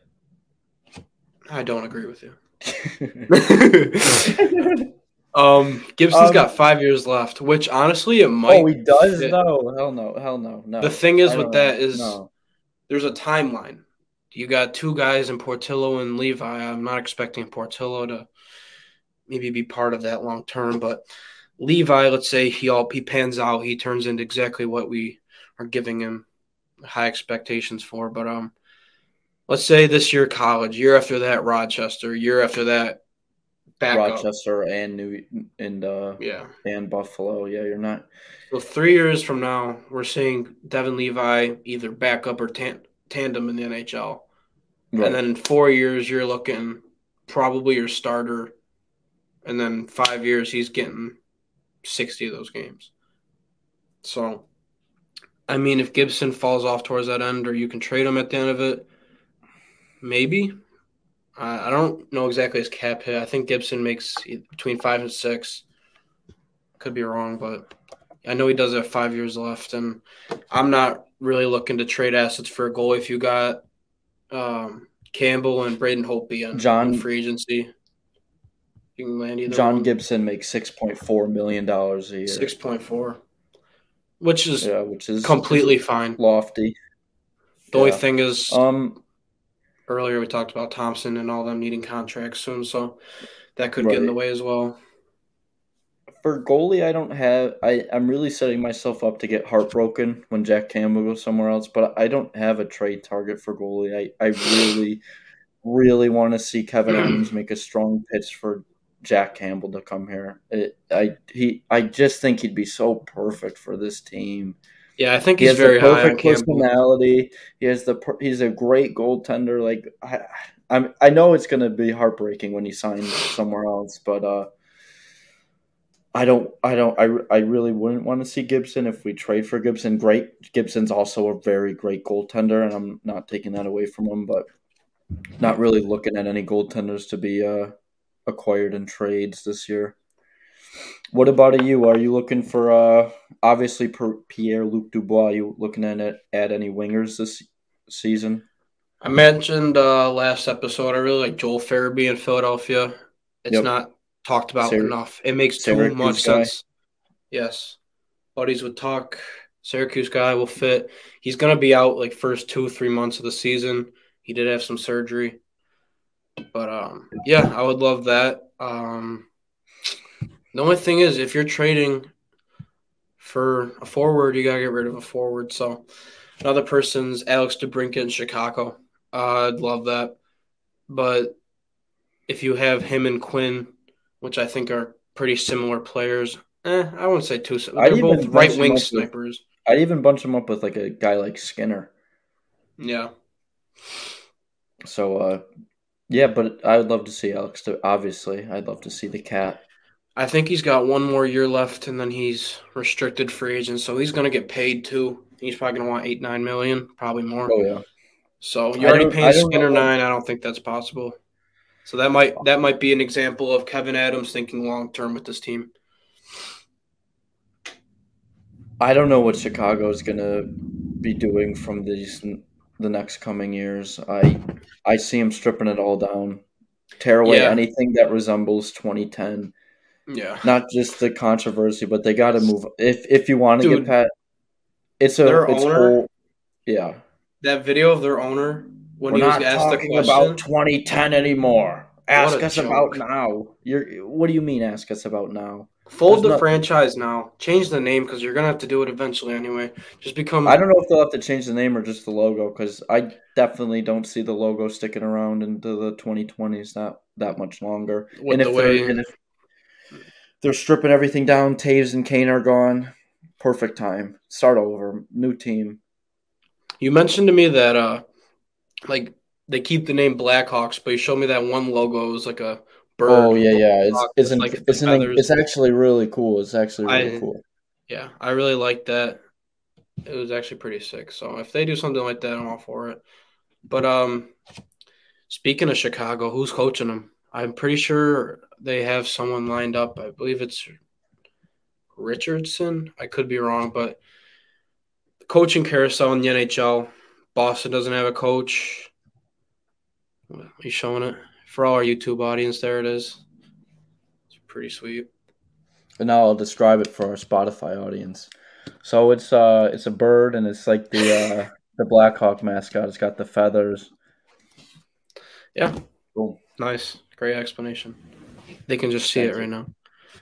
I don't agree with you. um, Gibson's Um, got five years left, which honestly it might. oh, he does? fit. No. Hell no. Hell no. No. The thing is I with that is no. there's a timeline. You got two guys in Portillo and Levi. I'm not expecting Portillo to maybe be part of that long term, but Levi, let's say he all he pans out, he turns into exactly what we are giving him high expectations for. But um, let's say this year college, year after that Rochester, year after that backup. Rochester and New and uh Yeah. and Buffalo. Yeah, you're not. So three years from now, we're seeing Devon Levi either backup or tan- tandem in the NHL, Right. and then four years, you're looking probably your starter, and then five years, he's getting sixty of those games. So, I mean, if Gibson falls off towards that end, or you can trade him at the end of it, maybe. I I don't know exactly his cap hit. I think Gibson makes between five and six. Could be wrong, but I know he does have five years left, and I'm not really looking to trade assets for a goal. If you got um, Campbell and Braden Holtby on John- free agency, you can land either John one. Gibson makes six point four million dollars a year. six point four, which is Yeah, which is completely fine. lofty. The only thing is, Um, earlier we talked about Thompson and all them needing contracts soon, so that could get in the way as well. for goalie, I don't have. I I'm really setting myself up to get heartbroken when Jack Campbell goes somewhere else. But I don't have a trade target for goalie. I I really, really want to see Kevyn Adams make a strong pitch for Jack Campbell to come here. It, I he I just think he'd be so perfect for this team. Yeah, I think He he's has very high on perfect Campbell. personality. He has the per- he's a great goaltender. Like I, I'm I know it's gonna be heartbreaking when he signs somewhere else, but uh, I don't I don't I, I really wouldn't want to see Gibson if we trade for Gibson. Great, Gibson's also a very great goaltender, and I'm not taking that away from him, but not really looking at any goaltenders to be uh acquired in trades this year. What about you? Are you looking for uh obviously Pierre Luc Dubois? You looking at at any wingers this season? I mentioned uh, last episode. I really like Joel Farabee in Philadelphia. It's Yep. not talked about Syrac- enough. It makes too much guy. sense. Yes, buddies would talk. Syracuse guy will fit. He's gonna be out like first two three months of the season. He did have some surgery, but um, yeah, I would love that. Um, the only thing is, if you're trading for a forward, you gotta get rid of a forward. So another person's Alex DeBrincat in Chicago. Uh, I'd love that. But if you have him and Quinn, which I think are pretty similar players, eh, I wouldn't say too. I'd They're both right wing them up with- snipers. I'd even bunch him up with like a guy like Skinner. Yeah. So uh yeah, but I would love to see Alex. To, obviously, I'd love to see the cat. I think he's got one more year left and then he's restricted free agent, so he's gonna get paid too. He's probably gonna want eight, nine million, probably more. Oh yeah, So you already paid Skinner nine. I don't think that's possible. So that might that might be an example of Kevyn Adams thinking long term with this team. I don't know what Chicago is gonna be doing from these the next coming years. I I see him stripping it all down, tear away Yeah. anything that resembles 2010. Yeah. Not just the controversy, but they got to move. If if you want to get Pat, it's a their it's owner- whole. Yeah, That video of their owner when we're he was asked the question. about 2010 anymore. Ask us joke. about now. You're what do you mean? Ask us about now? Fold There's the franchise now. Change the name because you're gonna have to do it eventually anyway. Just become. I don't know if they'll have to change the name or just the logo because I definitely don't see the logo sticking around into the 2020s that that much longer. With and the if way- and if they're stripping everything down, Toews and Kane are gone. Perfect time. Start over. New team. You mentioned to me that uh, like they keep the name Blackhawks, but you showed me that one logo It was like a bird. Oh yeah, yeah. It's Blackhawks it's an, like, it's an, feathers. it's actually really cool. It's actually really I- cool. Yeah, I really like that. It was actually pretty sick. So if they do something like that, I'm all for it. But um, speaking of Chicago, who's coaching them? I'm pretty sure they have someone lined up. I believe it's Richardson. I could be wrong, but the coaching carousel in the NHL. Boston doesn't have a coach. He's showing it for all our YouTube audience? There it is. It's pretty sweet. And now I'll describe it for our Spotify audience. So it's uh it's a bird and it's like the uh the Blackhawk mascot. It's got the feathers. Yeah. Cool. Nice. Great explanation. They can just see it right now.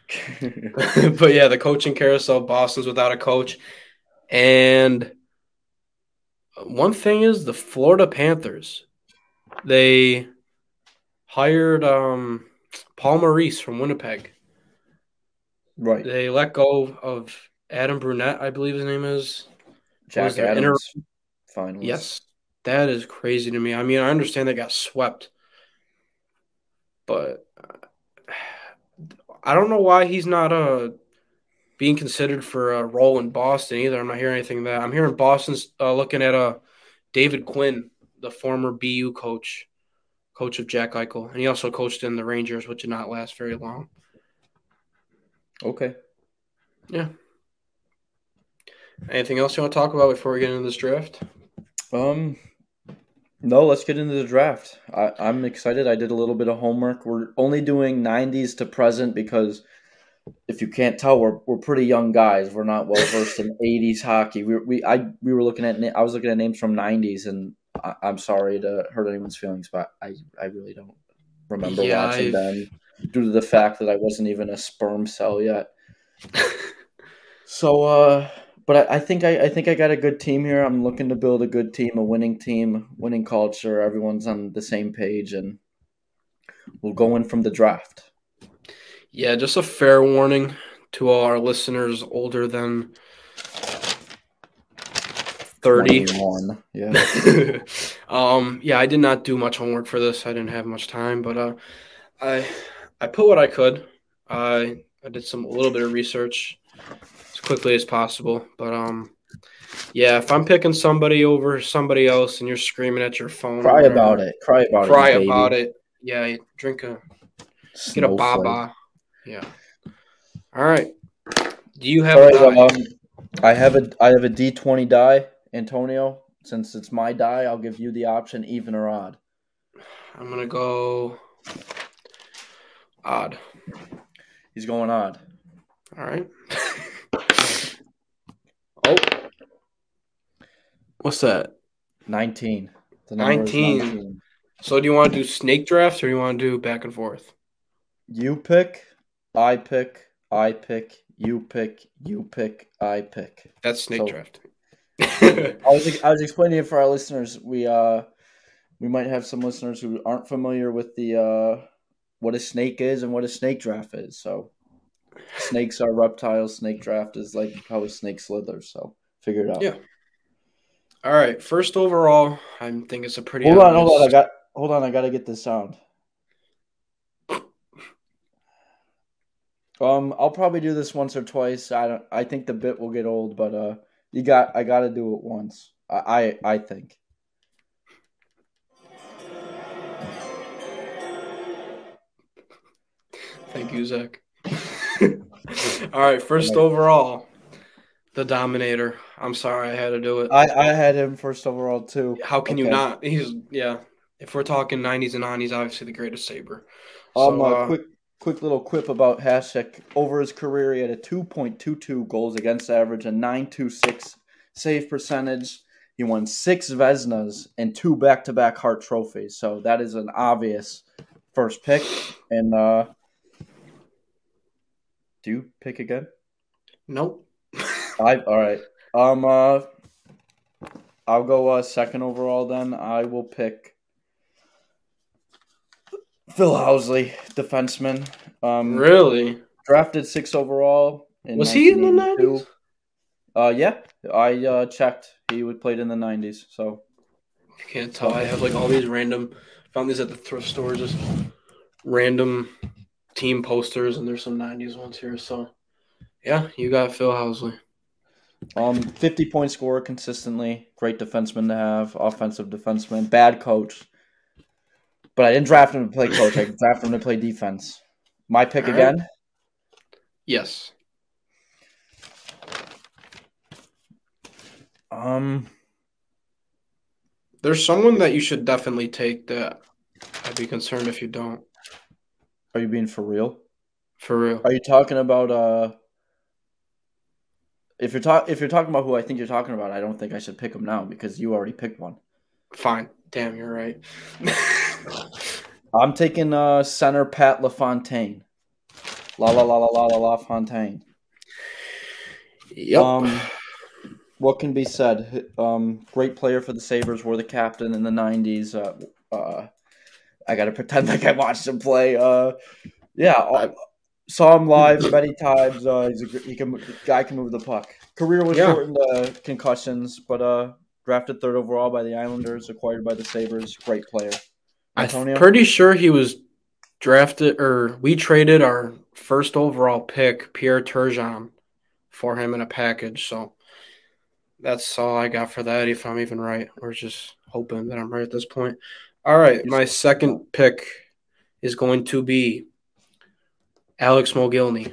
but yeah, the coaching carousel, Boston's without a coach. And one thing is the Florida Panthers. They hired um, Paul Maurice from Winnipeg. right. They let go of Adam Brunette, I believe his name is. Jack Adams. Finally. Yes, that is crazy to me. I mean, I understand they got swept, but uh, I don't know why he's not uh being considered for a role in Boston either. I'm not hearing anything that I'm hearing Boston's uh, looking at uh David Quinn, the former BU coach, coach of Jack Eichel, and he also coached in the Rangers, which did not last very long. Okay. Yeah. Anything else you want to talk about before we get into this draft? Um, no, let's get into the draft. I, I'm excited. I did a little bit of homework. We're only doing 90s to present because if you can't tell, we're we're pretty young guys. We're not well versed in 80s hockey. We we I we were looking at I was looking at names from 90s, and I, I'm sorry to hurt anyone's feelings, but I I really don't remember Yeah, watching I've- them due to the fact that I wasn't even a sperm cell yet. So, uh, but I, I think I, I think I got a good team here. I'm looking to build a good team, a winning team, winning culture. Everyone's on the same page, and we'll go in from the draft. Yeah, just a fair warning to all our listeners older than 30. 21. Yeah. um, yeah, I did not do much homework for this. I didn't have much time, but uh, I I put what I could. I I did some a little bit of research quickly as possible. But um, yeah, if I'm picking somebody over somebody else and you're screaming at your phone, Cry whatever, about it. Cry about Cry it. about it. Yeah, drink a get a baba. Yeah. All right. Do you have right, um, I have a I have a D twenty die, Antonio. Since it's my die, I'll give you the option even or odd. I'm gonna go odd. He's going odd. All right. oh, what's that? Nineteen. The number is 19. 19. So do you want to do snake drafts or do you want to do back and forth? You pick, I pick, I pick, you pick, you pick, I pick. That's snake So- draft. I was I was explaining it for our listeners. We uh we might have some listeners who aren't familiar with the uh what a snake is and what a snake draft is. So snakes are reptiles. Snake draft is like how a snake slithers. So figure it out. Yeah. All right. First overall, I think it's a pretty. Hold on, hold on. I got hold on. I got to get this sound. Um, I'll probably do this once or twice. I don't. I think the bit will get old, but uh, you got. I got to do it once. I. I, I think. Thank you, Zack. All right. First overall, the Dominator. I'm sorry I had to do it. I. I had him first overall too. How can you not? He's yeah. If we're talking 90s and on, he's obviously the greatest Sabre. Um, So, uh, uh, quick, quick little quip about Hasek. Over his career, he had a 2.22 goals against average, and 9.26 save percentage. He won six Vezinas and two back-to-back Hart trophies. So that is an obvious first pick. And uh, do you pick again? Nope. I all right. Um, uh, I'll go uh, second overall. Then I will pick Phil Housley, defenseman. Um, really? drafted six overall. In Was he in the 90s? Uh, yeah, I uh, checked. He would played in the nineties. So You can't tell. I have like all these random. Found these at the thrift store. Just random team posters, and there's some '90s ones here. So, yeah, you got Phil Housley. um, fifty point scorer consistently. Great defenseman to have. Offensive defenseman. Bad coach. But I didn't draft him to play coach. I drafted him to play defense. My pick right. again. Yes. Um, There's someone that you should definitely take that I'd be concerned if you don't. Are you being for real? For real. Are you talking about uh? If you're talk if you're talking about who I think you're talking about, I don't think I should pick him now because you already picked one. Fine. Damn, you're right. I'm taking uh center Pat LaFontaine. La la la la la la la Fontaine. Yep. Um, what can be said? Um, great player for the Sabres. Were the captain in the '90s. Uh, uh, I got to pretend like I watched him play. Uh, yeah, I saw him live many times. Uh, he's a, he can guy can move the puck. Career was Yeah. shortened uh, concussions, but uh, drafted third overall by the Islanders, acquired by the Sabres. Great player. Antonio? I'm pretty sure he was drafted or we traded our first overall pick, Pierre Turgeon, for him in a package. So that's all I got for that, if I'm even right. We're just hoping that I'm right at this point. All right, my second pick is going to be Alex Mogilny,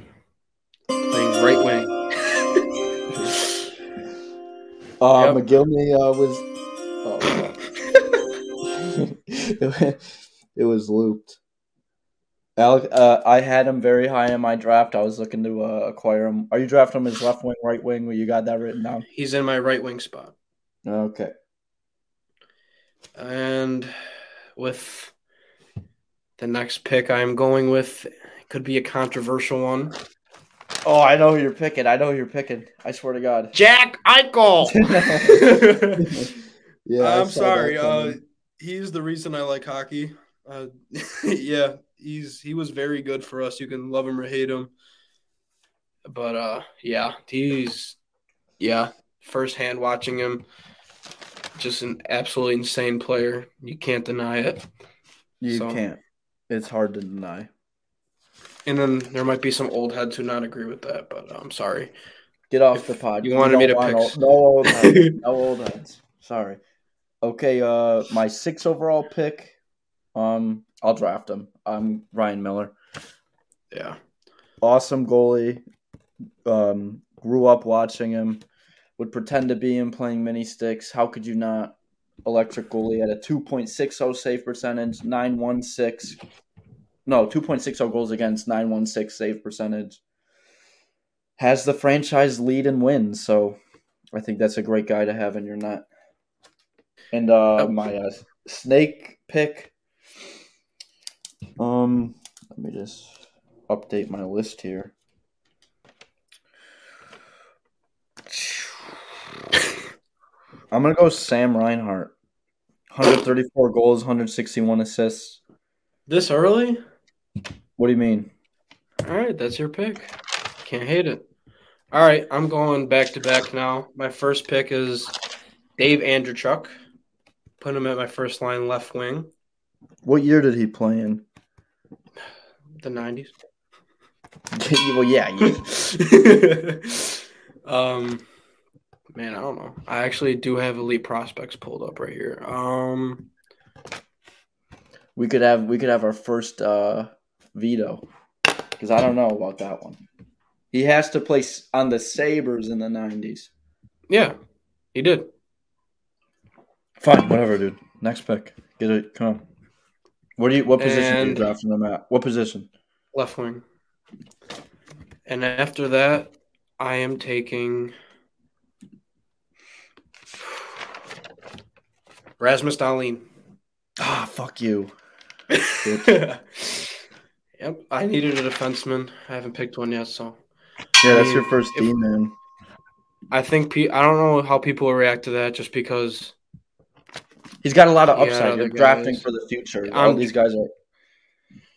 playing right wing. Uh, Yep. Mogilny uh, was. Oh, it was looped. Alec, uh, I had him very high in my draft. I was looking to uh, acquire him. Are you drafting him as left wing, right wing? Where you got that written down? He's in my right wing spot. Okay. And with the next pick, I'm going with could be a controversial one. Oh, I know who you're picking. I know who you're picking. I swear to God. Jack Eichel. yeah, I I'm sorry. Uh, he's the reason I like hockey. Uh, yeah, he's he was very good for us. You can love him or hate him, but uh, yeah, he's yeah. Firsthand watching him, just an absolutely insane player. You can't deny it. you so- can't. It's hard to deny. And then there might be some old heads who not agree with that, but I'm sorry. Get off If the pod. you wanted me to want pick- no, no old heads. no old heads. Sorry. Okay, uh my six overall pick. Um, I'll draft him. I'm Ryan Miller. Yeah, Awesome goalie. Um, grew up watching him. Would pretend to be him playing mini sticks. How could you not? Electric goalie at a 2.60 save percentage, 916. No, 2.60 goals against, 916 save percentage. Has the franchise lead and wins, so I think that's a great guy to have in your net. And uh Yep. my uh, snake pick. Um, let me just update my list here. I'm gonna go Sam Reinhart. 134 goals, 161 assists. this early. What do you mean? All right, that's your pick. Can't hate it. All right, I'm going back to back now. My first pick is Dave Andreychuk. Put him at my first line left wing, What year did he play in? the 90s. well, yeah, you, um, man, I don't know. I actually do have elite prospects pulled up right here. Um, we could have we could have our first uh, veto because I don't know about that one. He has to play on the Sabres in the '90s. yeah, he did. Fine, whatever, dude. Next pick. Get it. Come on. What do you? What position are you And- drafting him at? What position? left wing. And after that, I am taking Rasmus Dahlin. Ah, fuck you. yep, I needed a defenseman. I haven't picked one yet, so Yeah, that's your first If- D man. I think pe- I don't know how people will react to that just because He's got a lot of upside. other You're drafting guys. for the future. All I'm- these guys are.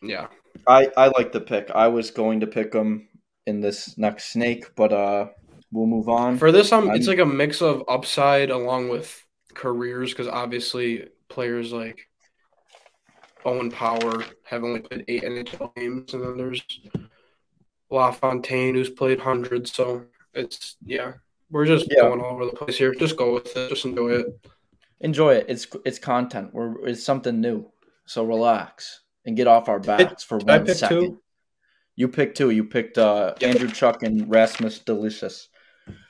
yeah. I I like the pick. I was going to pick him in this next snake, but uh, we'll move on. For this, I'm, it's like a mix of upside along with careers because obviously players like Owen Power have only played eight NHL games, and then there's LaFontaine who's played hundreds. So it's yeah, we're just Yeah. going all over the place here. Just go with it. Just enjoy it. Enjoy it. It's it's content. We're it's something new. So relax and get off our backs for Did I pick second. two? You picked two. You picked uh, Yep. Andreychuk and Rasmus Delicious.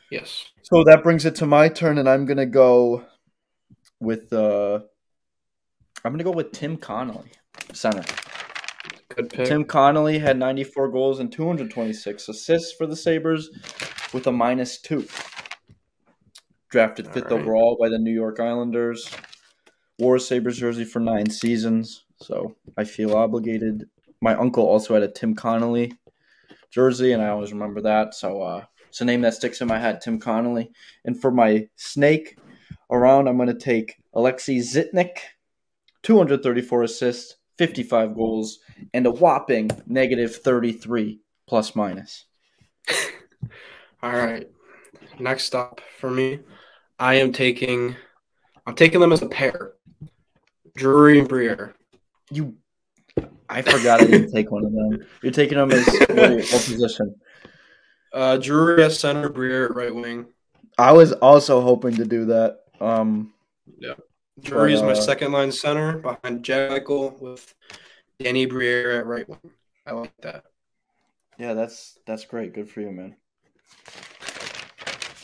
Yes. So that brings it to my turn, and I'm gonna go with uh, I'm gonna go with Tim Connolly, center. Good pick. Tim Connolly had 94 goals and 226 assists for the Sabres with a minus two. Drafted fifth All right. overall by the New York Islanders. Wore a Sabres jersey for nine seasons, so I feel obligated. My uncle also had a Tim Connolly jersey, and I always remember that. So uh, it's a name that sticks in my head, Tim Connolly. And for my snake around, I'm going to take Alexei Zhitnik, 234 assists, 55 goals, and a whopping negative 33 plus minus. All right. Next up for me, I am taking I'm taking them as a pair. Drury and Briere. You, I forgot I didn't take one of them. You're taking them as what, position? Uh, Drury at center, Briere at right wing. I was also hoping to do that. Um, yeah. Drury is my uh, second line center behind Jack Eichel with Danny Briere at right wing. I like that. yeah, that's that's great. Good for you, man.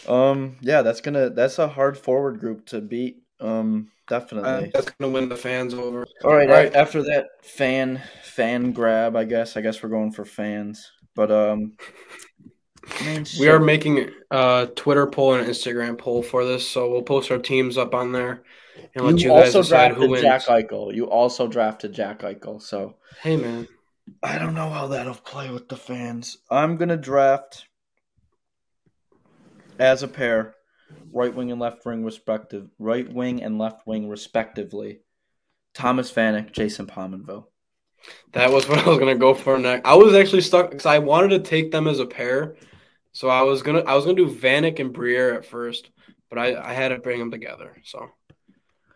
Um, yeah, that's gonna that's a hard forward group to beat. Um, Uh, definitely. that's gonna win the fans over. All right, all right. after that fan fan grab, I guess. I guess we're going for fans. But um, man, We are making a Twitter poll and an Instagram poll for this, so we'll post our teams up on there and let you, You guys also decide who drafted wins. Jack Eichel. You also drafted Jack Eichel. So Hey man, I don't know how that'll play with the fans. I'm gonna draft as a pair, right wing and left wing respective, right wing and left wing respectively. Thomas Vanek, Jason Pominville. that was what I was gonna go for next. I was actually stuck because I wanted to take them as a pair, so I was gonna I was gonna do Vanek and Briere at first, but I I had to bring them together. So, all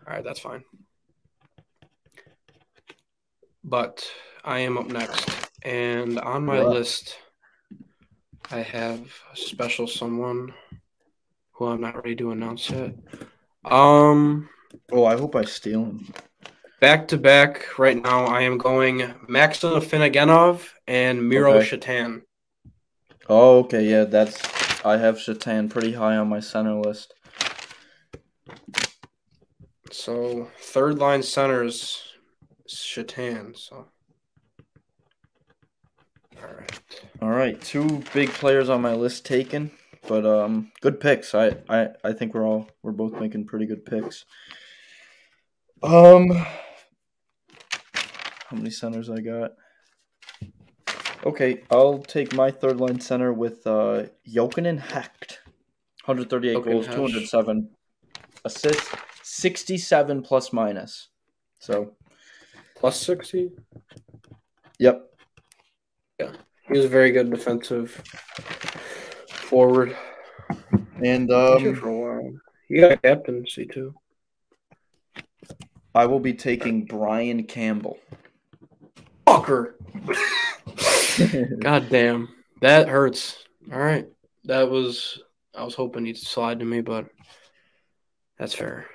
right, that's fine. But I am up next, and on my list, I have a special someone who I'm not ready to announce yet. Um, Oh, I hope I steal him. back to back right now, I am going Maxim Afinogenov and Miro Okay. Satan. Oh, okay, yeah, that's I have Satan pretty high on my center list. So third line centers Satan. So all right. All right, two big players on my list taken, but um, good picks. I, I, I think we're all we're both making pretty good picks. Um, how many centers I got? Okay, I'll take my third line center with uh Jochen Hecht, 138 Jochen goals, Hecht. 207 assists, 67 plus minus. So, Plus sixty. yep, Yeah. He was a very good defensive forward. and Here um, for a while. He got captaincy too. I will be taking Brian Campbell. Fucker. God damn. That hurts. All right. That was I was hoping he'd slide to me, but that's fair.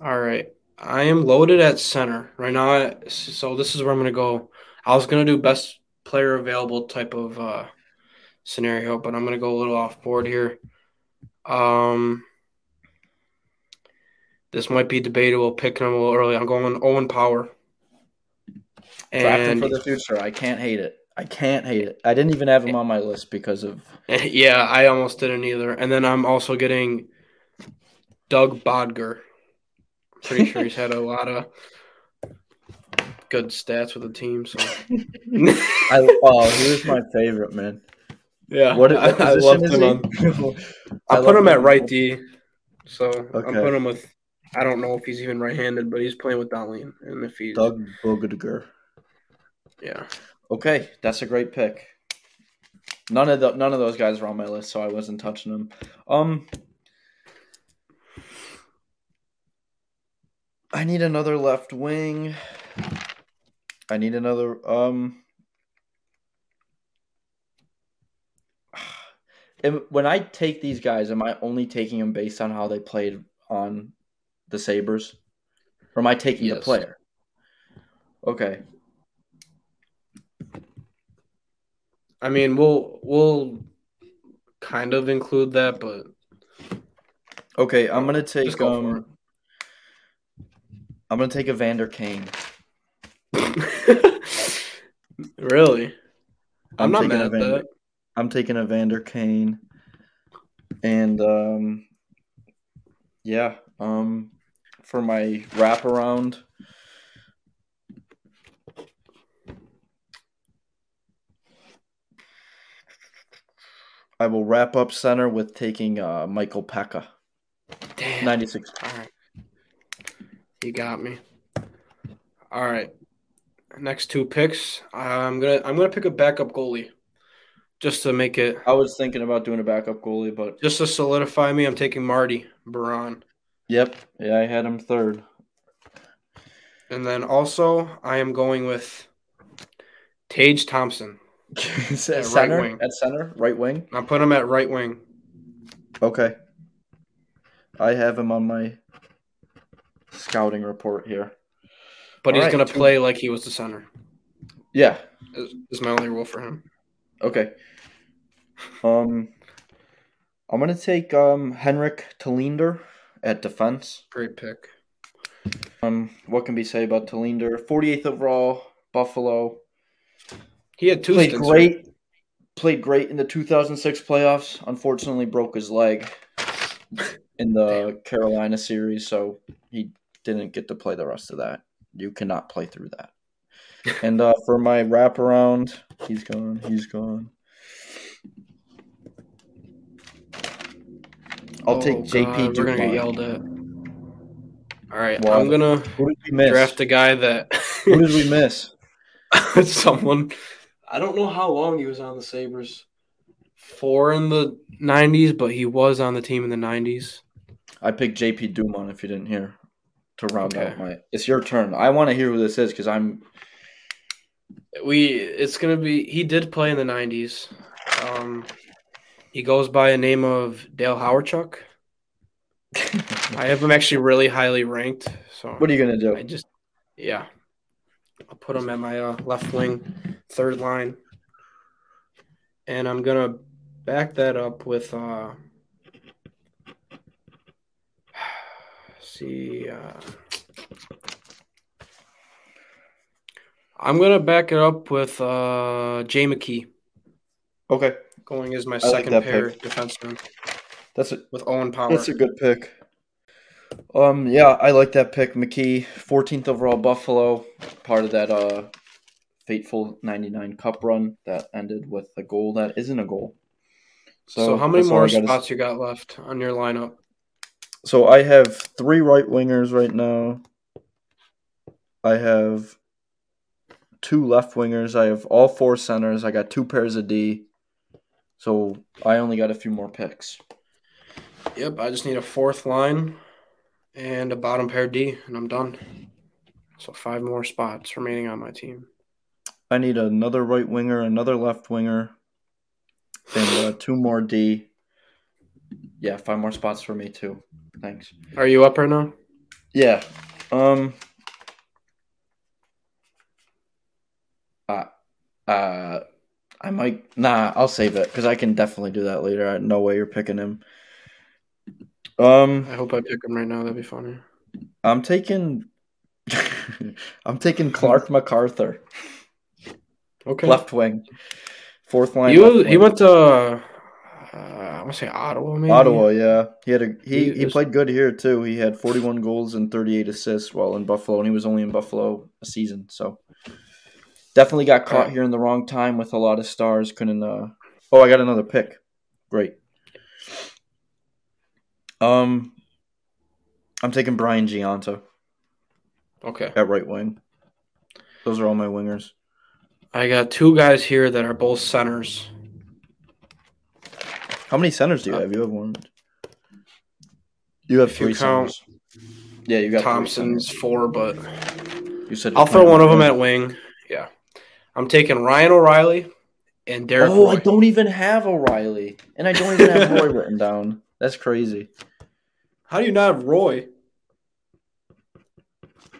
All right. I am loaded at center right now. I- So this is where I'm gonna go. I was gonna do best player available type of uh, scenario, but I'm gonna go a little off board here. Um, this might be debatable. Picking him a little early. I'm going Owen Power. And for the future. I can't hate it. I can't hate it. I didn't even have him on my list because of Yeah, I almost didn't either. And then I'm also getting Doug Bodger. Pretty sure he's had a lot of good stats with the team. So I. Oh, he was my favorite man. yeah, What, I, what I loved is him. On, I I put love him at right D. So I'm putting him with. I don't know if he's even right-handed, but he's playing with Dahlin, and if he's Doug Bogadiger. yeah, Okay, that's a great pick. None of the none of those guys were on my list, so I wasn't touching them. Um, I need another left wing. I need another. Um, am- when I take these guys, am I only taking them based on how they played on the Sabres, or am I taking the player? Okay. I mean we'll we'll kind of include that, but Okay, I'm gonna take go um. I'm gonna take a Vander Kane. really, I'm, not mad a at Vander- that. I'm taking a Vander Kane, and um, yeah, um, for my wraparound, I will wrap up center with taking uh, Michael Peca. Damn. 96. All right. You got me. All right. Next two picks. I'm gonna I'm gonna pick a backup goalie, just to make it I was thinking about doing a backup goalie, but just to solidify me. I'm taking Marty Biron, yep. Yeah, I had him third. and then also I am going with Tage Thompson. At right center? wing. At center? Right wing? I'm putting him at right wing. Okay. I have him on my scouting report here. But he's All right, gonna play like he was the center. Yeah. Is, is my only rule for him. Okay. Um, I'm gonna take um Henrik Tallinder at defense. Great pick. Um, what can be said about Tallinder? 48th overall, Buffalo. He had two Played stints. great. Played great in the 2006 playoffs. Unfortunately, broke his leg in the Carolina series, so he didn't get to play the rest of that. You cannot play through that. And uh, for my wraparound, he's gone. He's gone. I'll Oh, take JP God, We're gonna get yelled at. All right, Well, I'm gonna Who did we miss? draft a guy that Who did we miss? someone. I don't know how long he was on the Sabres. Four in the '90s, but he was on the team in the '90s. I picked JP Dumont. If you didn't hear, to round Okay. out my. It's your turn. I want to hear who this is because I'm. We it's gonna be. He did play in the '90s. Um, he goes by a name of Dale Hawerchuk. I have him actually really highly ranked. So What are you gonna do? I just, yeah, I'll put him at my uh, left wing, third line, and I'm gonna back that up with uh, see, uh, I'm gonna back it up with uh, Jay McKee Okay, going as my I second that pair pick. defenseman that's a with Owen Power. that's a good pick. Um, yeah, I like that pick. McKee, 14th overall, Buffalo, part of that uh fateful '99 Cup run that ended with a goal that isn't a goal. so, how many more spots you got left on your lineup? So I have three right wingers right now. I have two left wingers. I have all four centers. I got two pairs of D. So I only got a few more picks. Yep, I just need a fourth line and a bottom pair D, and I'm done. So five more spots remaining on my team. I need another right winger, another left winger, and uh, two more D. Yeah, five more spots for me too. Thanks. Are you up right now? Yeah. Um. Uh, uh, I might. Nah, I'll save it because I can definitely do that later. I no way you're picking him. Um, I hope I pick him right now. That'd be funny. I'm taking. I'm taking Clark MacArthur, Okay. left wing, fourth line. You, left he went to, uh, I want to say Ottawa, maybe. Ottawa, yeah. He had a he, He he was- played good here too. He had 41 goals and 38 assists while in Buffalo, and he was only in Buffalo a season. So definitely got caught Right. here in the wrong time with a lot of stars. Couldn't. uh Oh, I got another pick. Great. Um, I'm taking Brian Gionta Okay. at right wing. Those are all my wingers. I got two guys here that are both centers. How many centers do you uh, have? You have one. You have If you three count centers. Yeah, you got Thompson's four, but You said I'll throw one of them at wing. Yeah. I'm taking Ryan O'Reilly and Derek Oh, Roy. I don't even have O'Reilly, and I don't even have Roy written down. That's crazy. How do you not have Roy?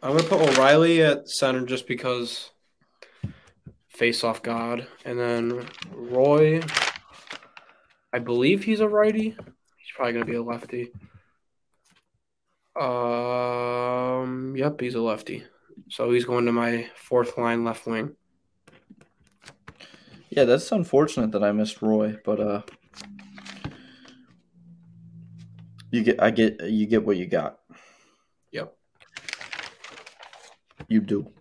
I'm gonna put O'Reilly at center just because face off God, and then Roy. I believe he's a righty. He's probably gonna be a lefty. Um. Yep, he's a lefty. So he's going to my fourth line left wing. Yeah, that's unfortunate that I missed Roy, but uh, you get, I get, you get what you got. Yep. You do.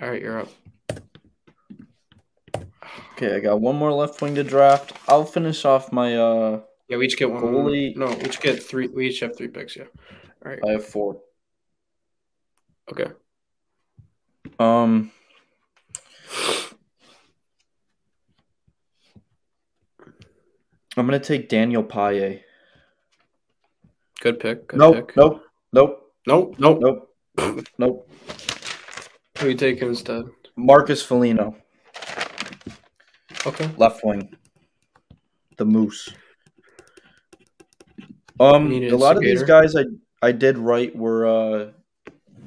All right, you're up. Okay, I got one more left wing to draft. I'll finish off my. uh Yeah, we each get one. Goalie- No, we each get three. We each have three picks. Yeah. All right. I have four. Okay. Um. I'm gonna take Daniel Paillé. Good pick. Good Nope, pick. nope, nope, Nope. Nope. nope, nope. Who you taking instead? Marcus Foligno, Okay. left wing. The Moose. Um, a lot of these guys I I did right were uh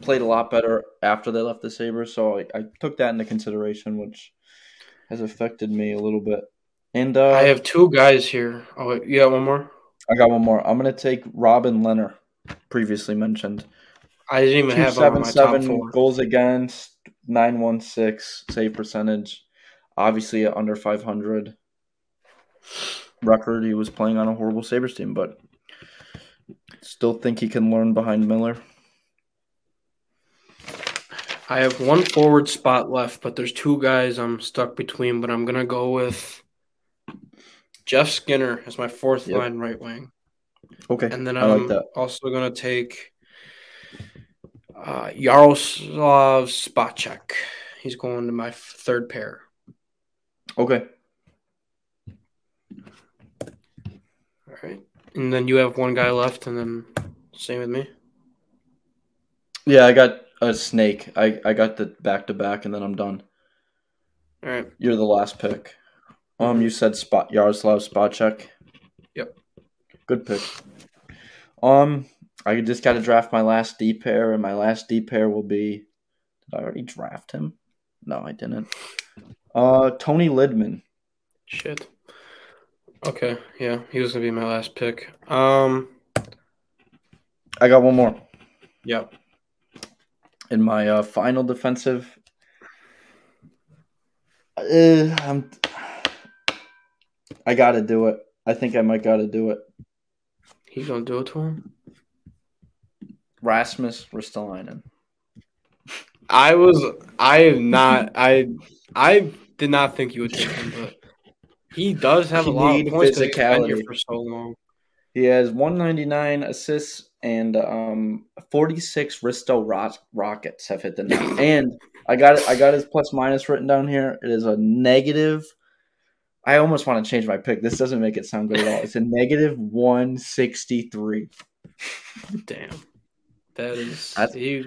played a lot better after they left the Sabres, so I, I took that into consideration, which has affected me a little bit. And uh, I have two guys here. Oh, wait, you got one more? I got one more. I'm gonna take Robin Lehner, previously mentioned. I didn't even have seven seven goals against, nine one six save percentage. Obviously, at under five hundred record. He was playing on a horrible Sabres team, but still think he can learn behind Miller. I have one forward spot left, but there's two guys I'm stuck between. But I'm gonna go with Jeff Skinner as my fourth Yep. line right wing, Okay, and then like I'm that. also gonna take uh, Yaroslav Spacek. He's going to my third pair. Okay, All right, and then you have one guy left, and then same with me. yeah, I got a snake. I I got the back to back, and then I'm done. All right, You're the last pick. Um, you said spot Yaroslav Spacek. Yep. Good pick. Um, I just got to draft my last D pair, and my last D pair will be. Did I already draft him? No, I didn't. Uh, Toni Lydman. shit. Okay, yeah, he was gonna be my last pick. Um, I got one more Yep. in my uh, final defensive. Uh, I'm. I got to do it. I think I might got to do it. he's gonna do it to him. Rasmus Ristolainen. I was I am not I I did not think you would take him, but he does have a lot of points 'cause he's been here physicality. for so long. He has 199 assists and um 46 Risto Rock- Rockets have hit the net. and I got it. I got his plus minus written down here. It is a negative. I almost want to change my pick. This doesn't make it sound good at all. It's a negative 163. Damn. That is he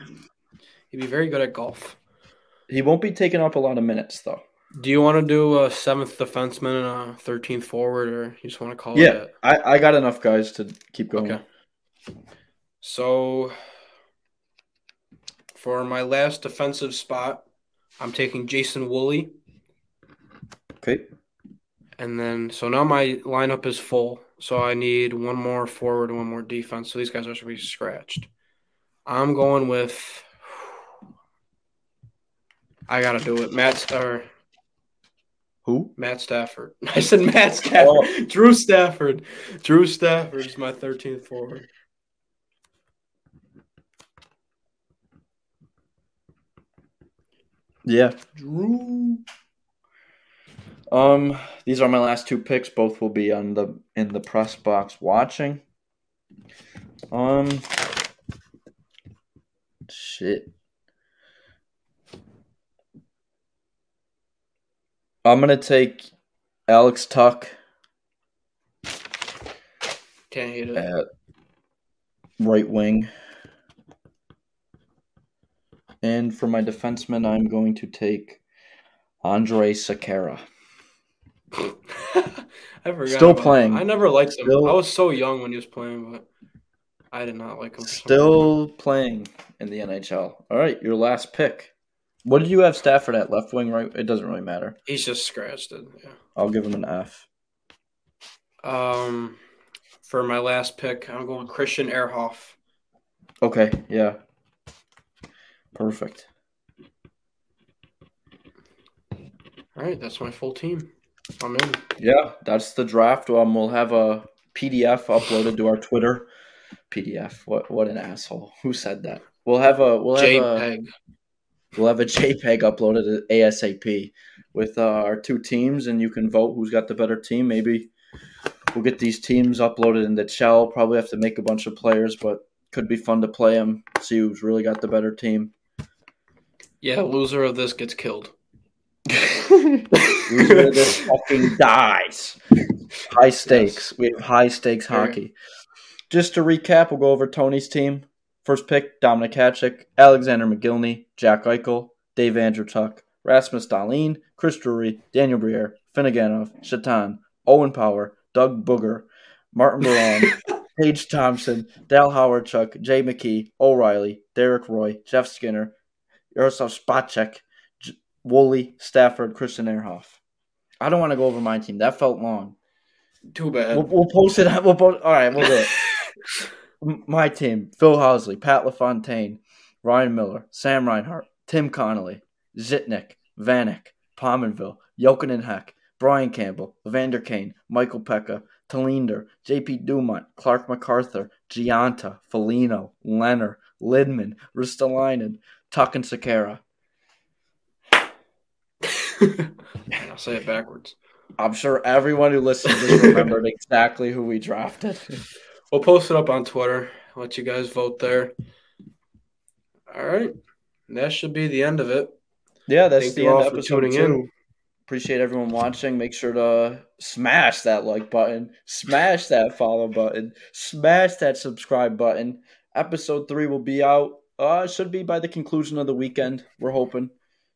he'd be very good at golf. He won't be taking up a lot of minutes though. Do you want to do a seventh defenseman and a thirteenth forward or you just want to call Yeah, it I, I got enough guys to keep going. Okay. So for my last defensive spot, I'm taking Jason Woolley. Okay. And then, so now my lineup is full. So I need one more forward and one more defense. So these guys are going to be scratched. I'm going with. I got to do it. Matt or Who? Matt Stafford. I said Matt Stafford. Drew Stafford. Drew Stafford is my 13th forward. Yeah. Drew. Um, these are my last two picks. Both will be on the in the press box watching. Um, shit. I'm gonna take Alex Tuch Can't hate it. at right wing. And for my defenseman, I'm going to take Andrej Sekera. I forgot. Still playing. him. I never liked him. Still- I was so young when he was playing, but I did not like him. for some reason. Still playing in the NHL. All right, your last pick. What did you have Stafford at? Left wing, right? It doesn't really matter. He's just scratched it. Yeah. I'll give him an F. Um, for my last pick, I'm going Christian Ehrhoff. Okay, yeah. Perfect. All right, that's my full team. I'm in. Yeah, that's the draft. Um, we'll have a PDF uploaded to our Twitter. PDF. What? What an asshole. Who said that? We'll have a. We'll have a. JPEG. we'll have a JPEG uploaded ASAP with uh, our two teams, and you can vote who's got the better team. Maybe we'll get these teams uploaded in the shell. Probably have to make a bunch of players, but could be fun to play them. See who's really got the better team. Yeah, loser of this gets killed. loser of this fucking dies. High stakes. Yes. We have high stakes hockey. Just to recap, we'll go over Tony's team. First pick, Dominik Hasek, Alexander Mogilny, Jack Eichel, Dave Andreychuk, Rasmus Dahlin, Chris Drury, Daniel Briere, Finneganov, Shatan, Owen Power, Doug Bodger, Martin Biron, Paige Thompson, Dale Hawerchuk, Jay McKee, O'Reilly, Derek Roy, Jeff Skinner, Yaroslav Spacek, J- Woolley, Stafford, Christian Ehrhoff. I don't want to go over my team. That felt long. Too bad. We'll, we'll post it. We'll post, all right, we'll do it. my team: Phil Housley, Pat LaFontaine, Ryan Miller, Sam Reinhart, Tim Connolly, Zhitnik, Vanek, Pominville, Jochen Hecht, Brian Campbell, Evander Kane, Michael Peca, Tallinder, J.P. Dumont, Clarke MacArthur, Gionta, Foligno, Lehner, Lydman, Ristolainen, Tuch and Sekera. I'll say it backwards. I'm sure everyone who listens just remembered exactly who we drafted. We'll post it up on Twitter. let you guys vote there. All right. That should be the end of it. Yeah, that's Thank the end of episode tuning two. in. Appreciate everyone watching. Make sure to smash that like button, smash that follow button, smash that subscribe button. Episode three will be out. Uh, should be by the conclusion of the weekend. We're hoping.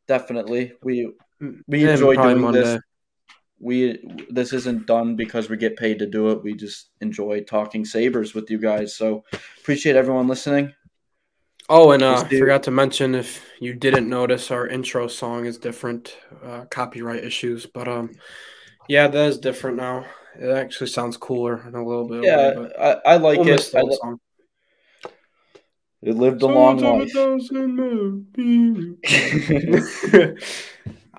Definitely. We we enjoy doing Monday. this. We this isn't done because we get paid to do it. We just enjoy talking Sabres with you guys. So appreciate everyone listening. Oh, and uh, I forgot to mention if you didn't notice, our intro song is different, uh, copyright issues. But um, yeah, that is different now. It actually sounds cooler in a little bit. Yeah, way, I, I like we'll it. I li- it lived a long life.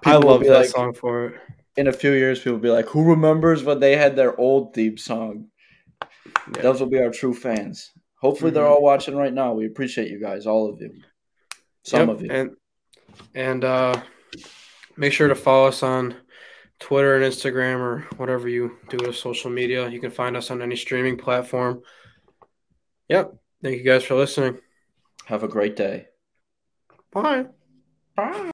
I love that like, song for it. In a few years, people will be like, "Who remembers when they had their old theme song?" Yeah. Those will be our true fans. Hopefully, mm-hmm. they're all watching right now. We appreciate you guys, all of you. Some yep. of you. And and uh, make sure to follow us on Twitter and Instagram or whatever you do with social media. You can find us on any streaming platform. Yep. Thank you guys for listening. Have a great day. Bye. Bye.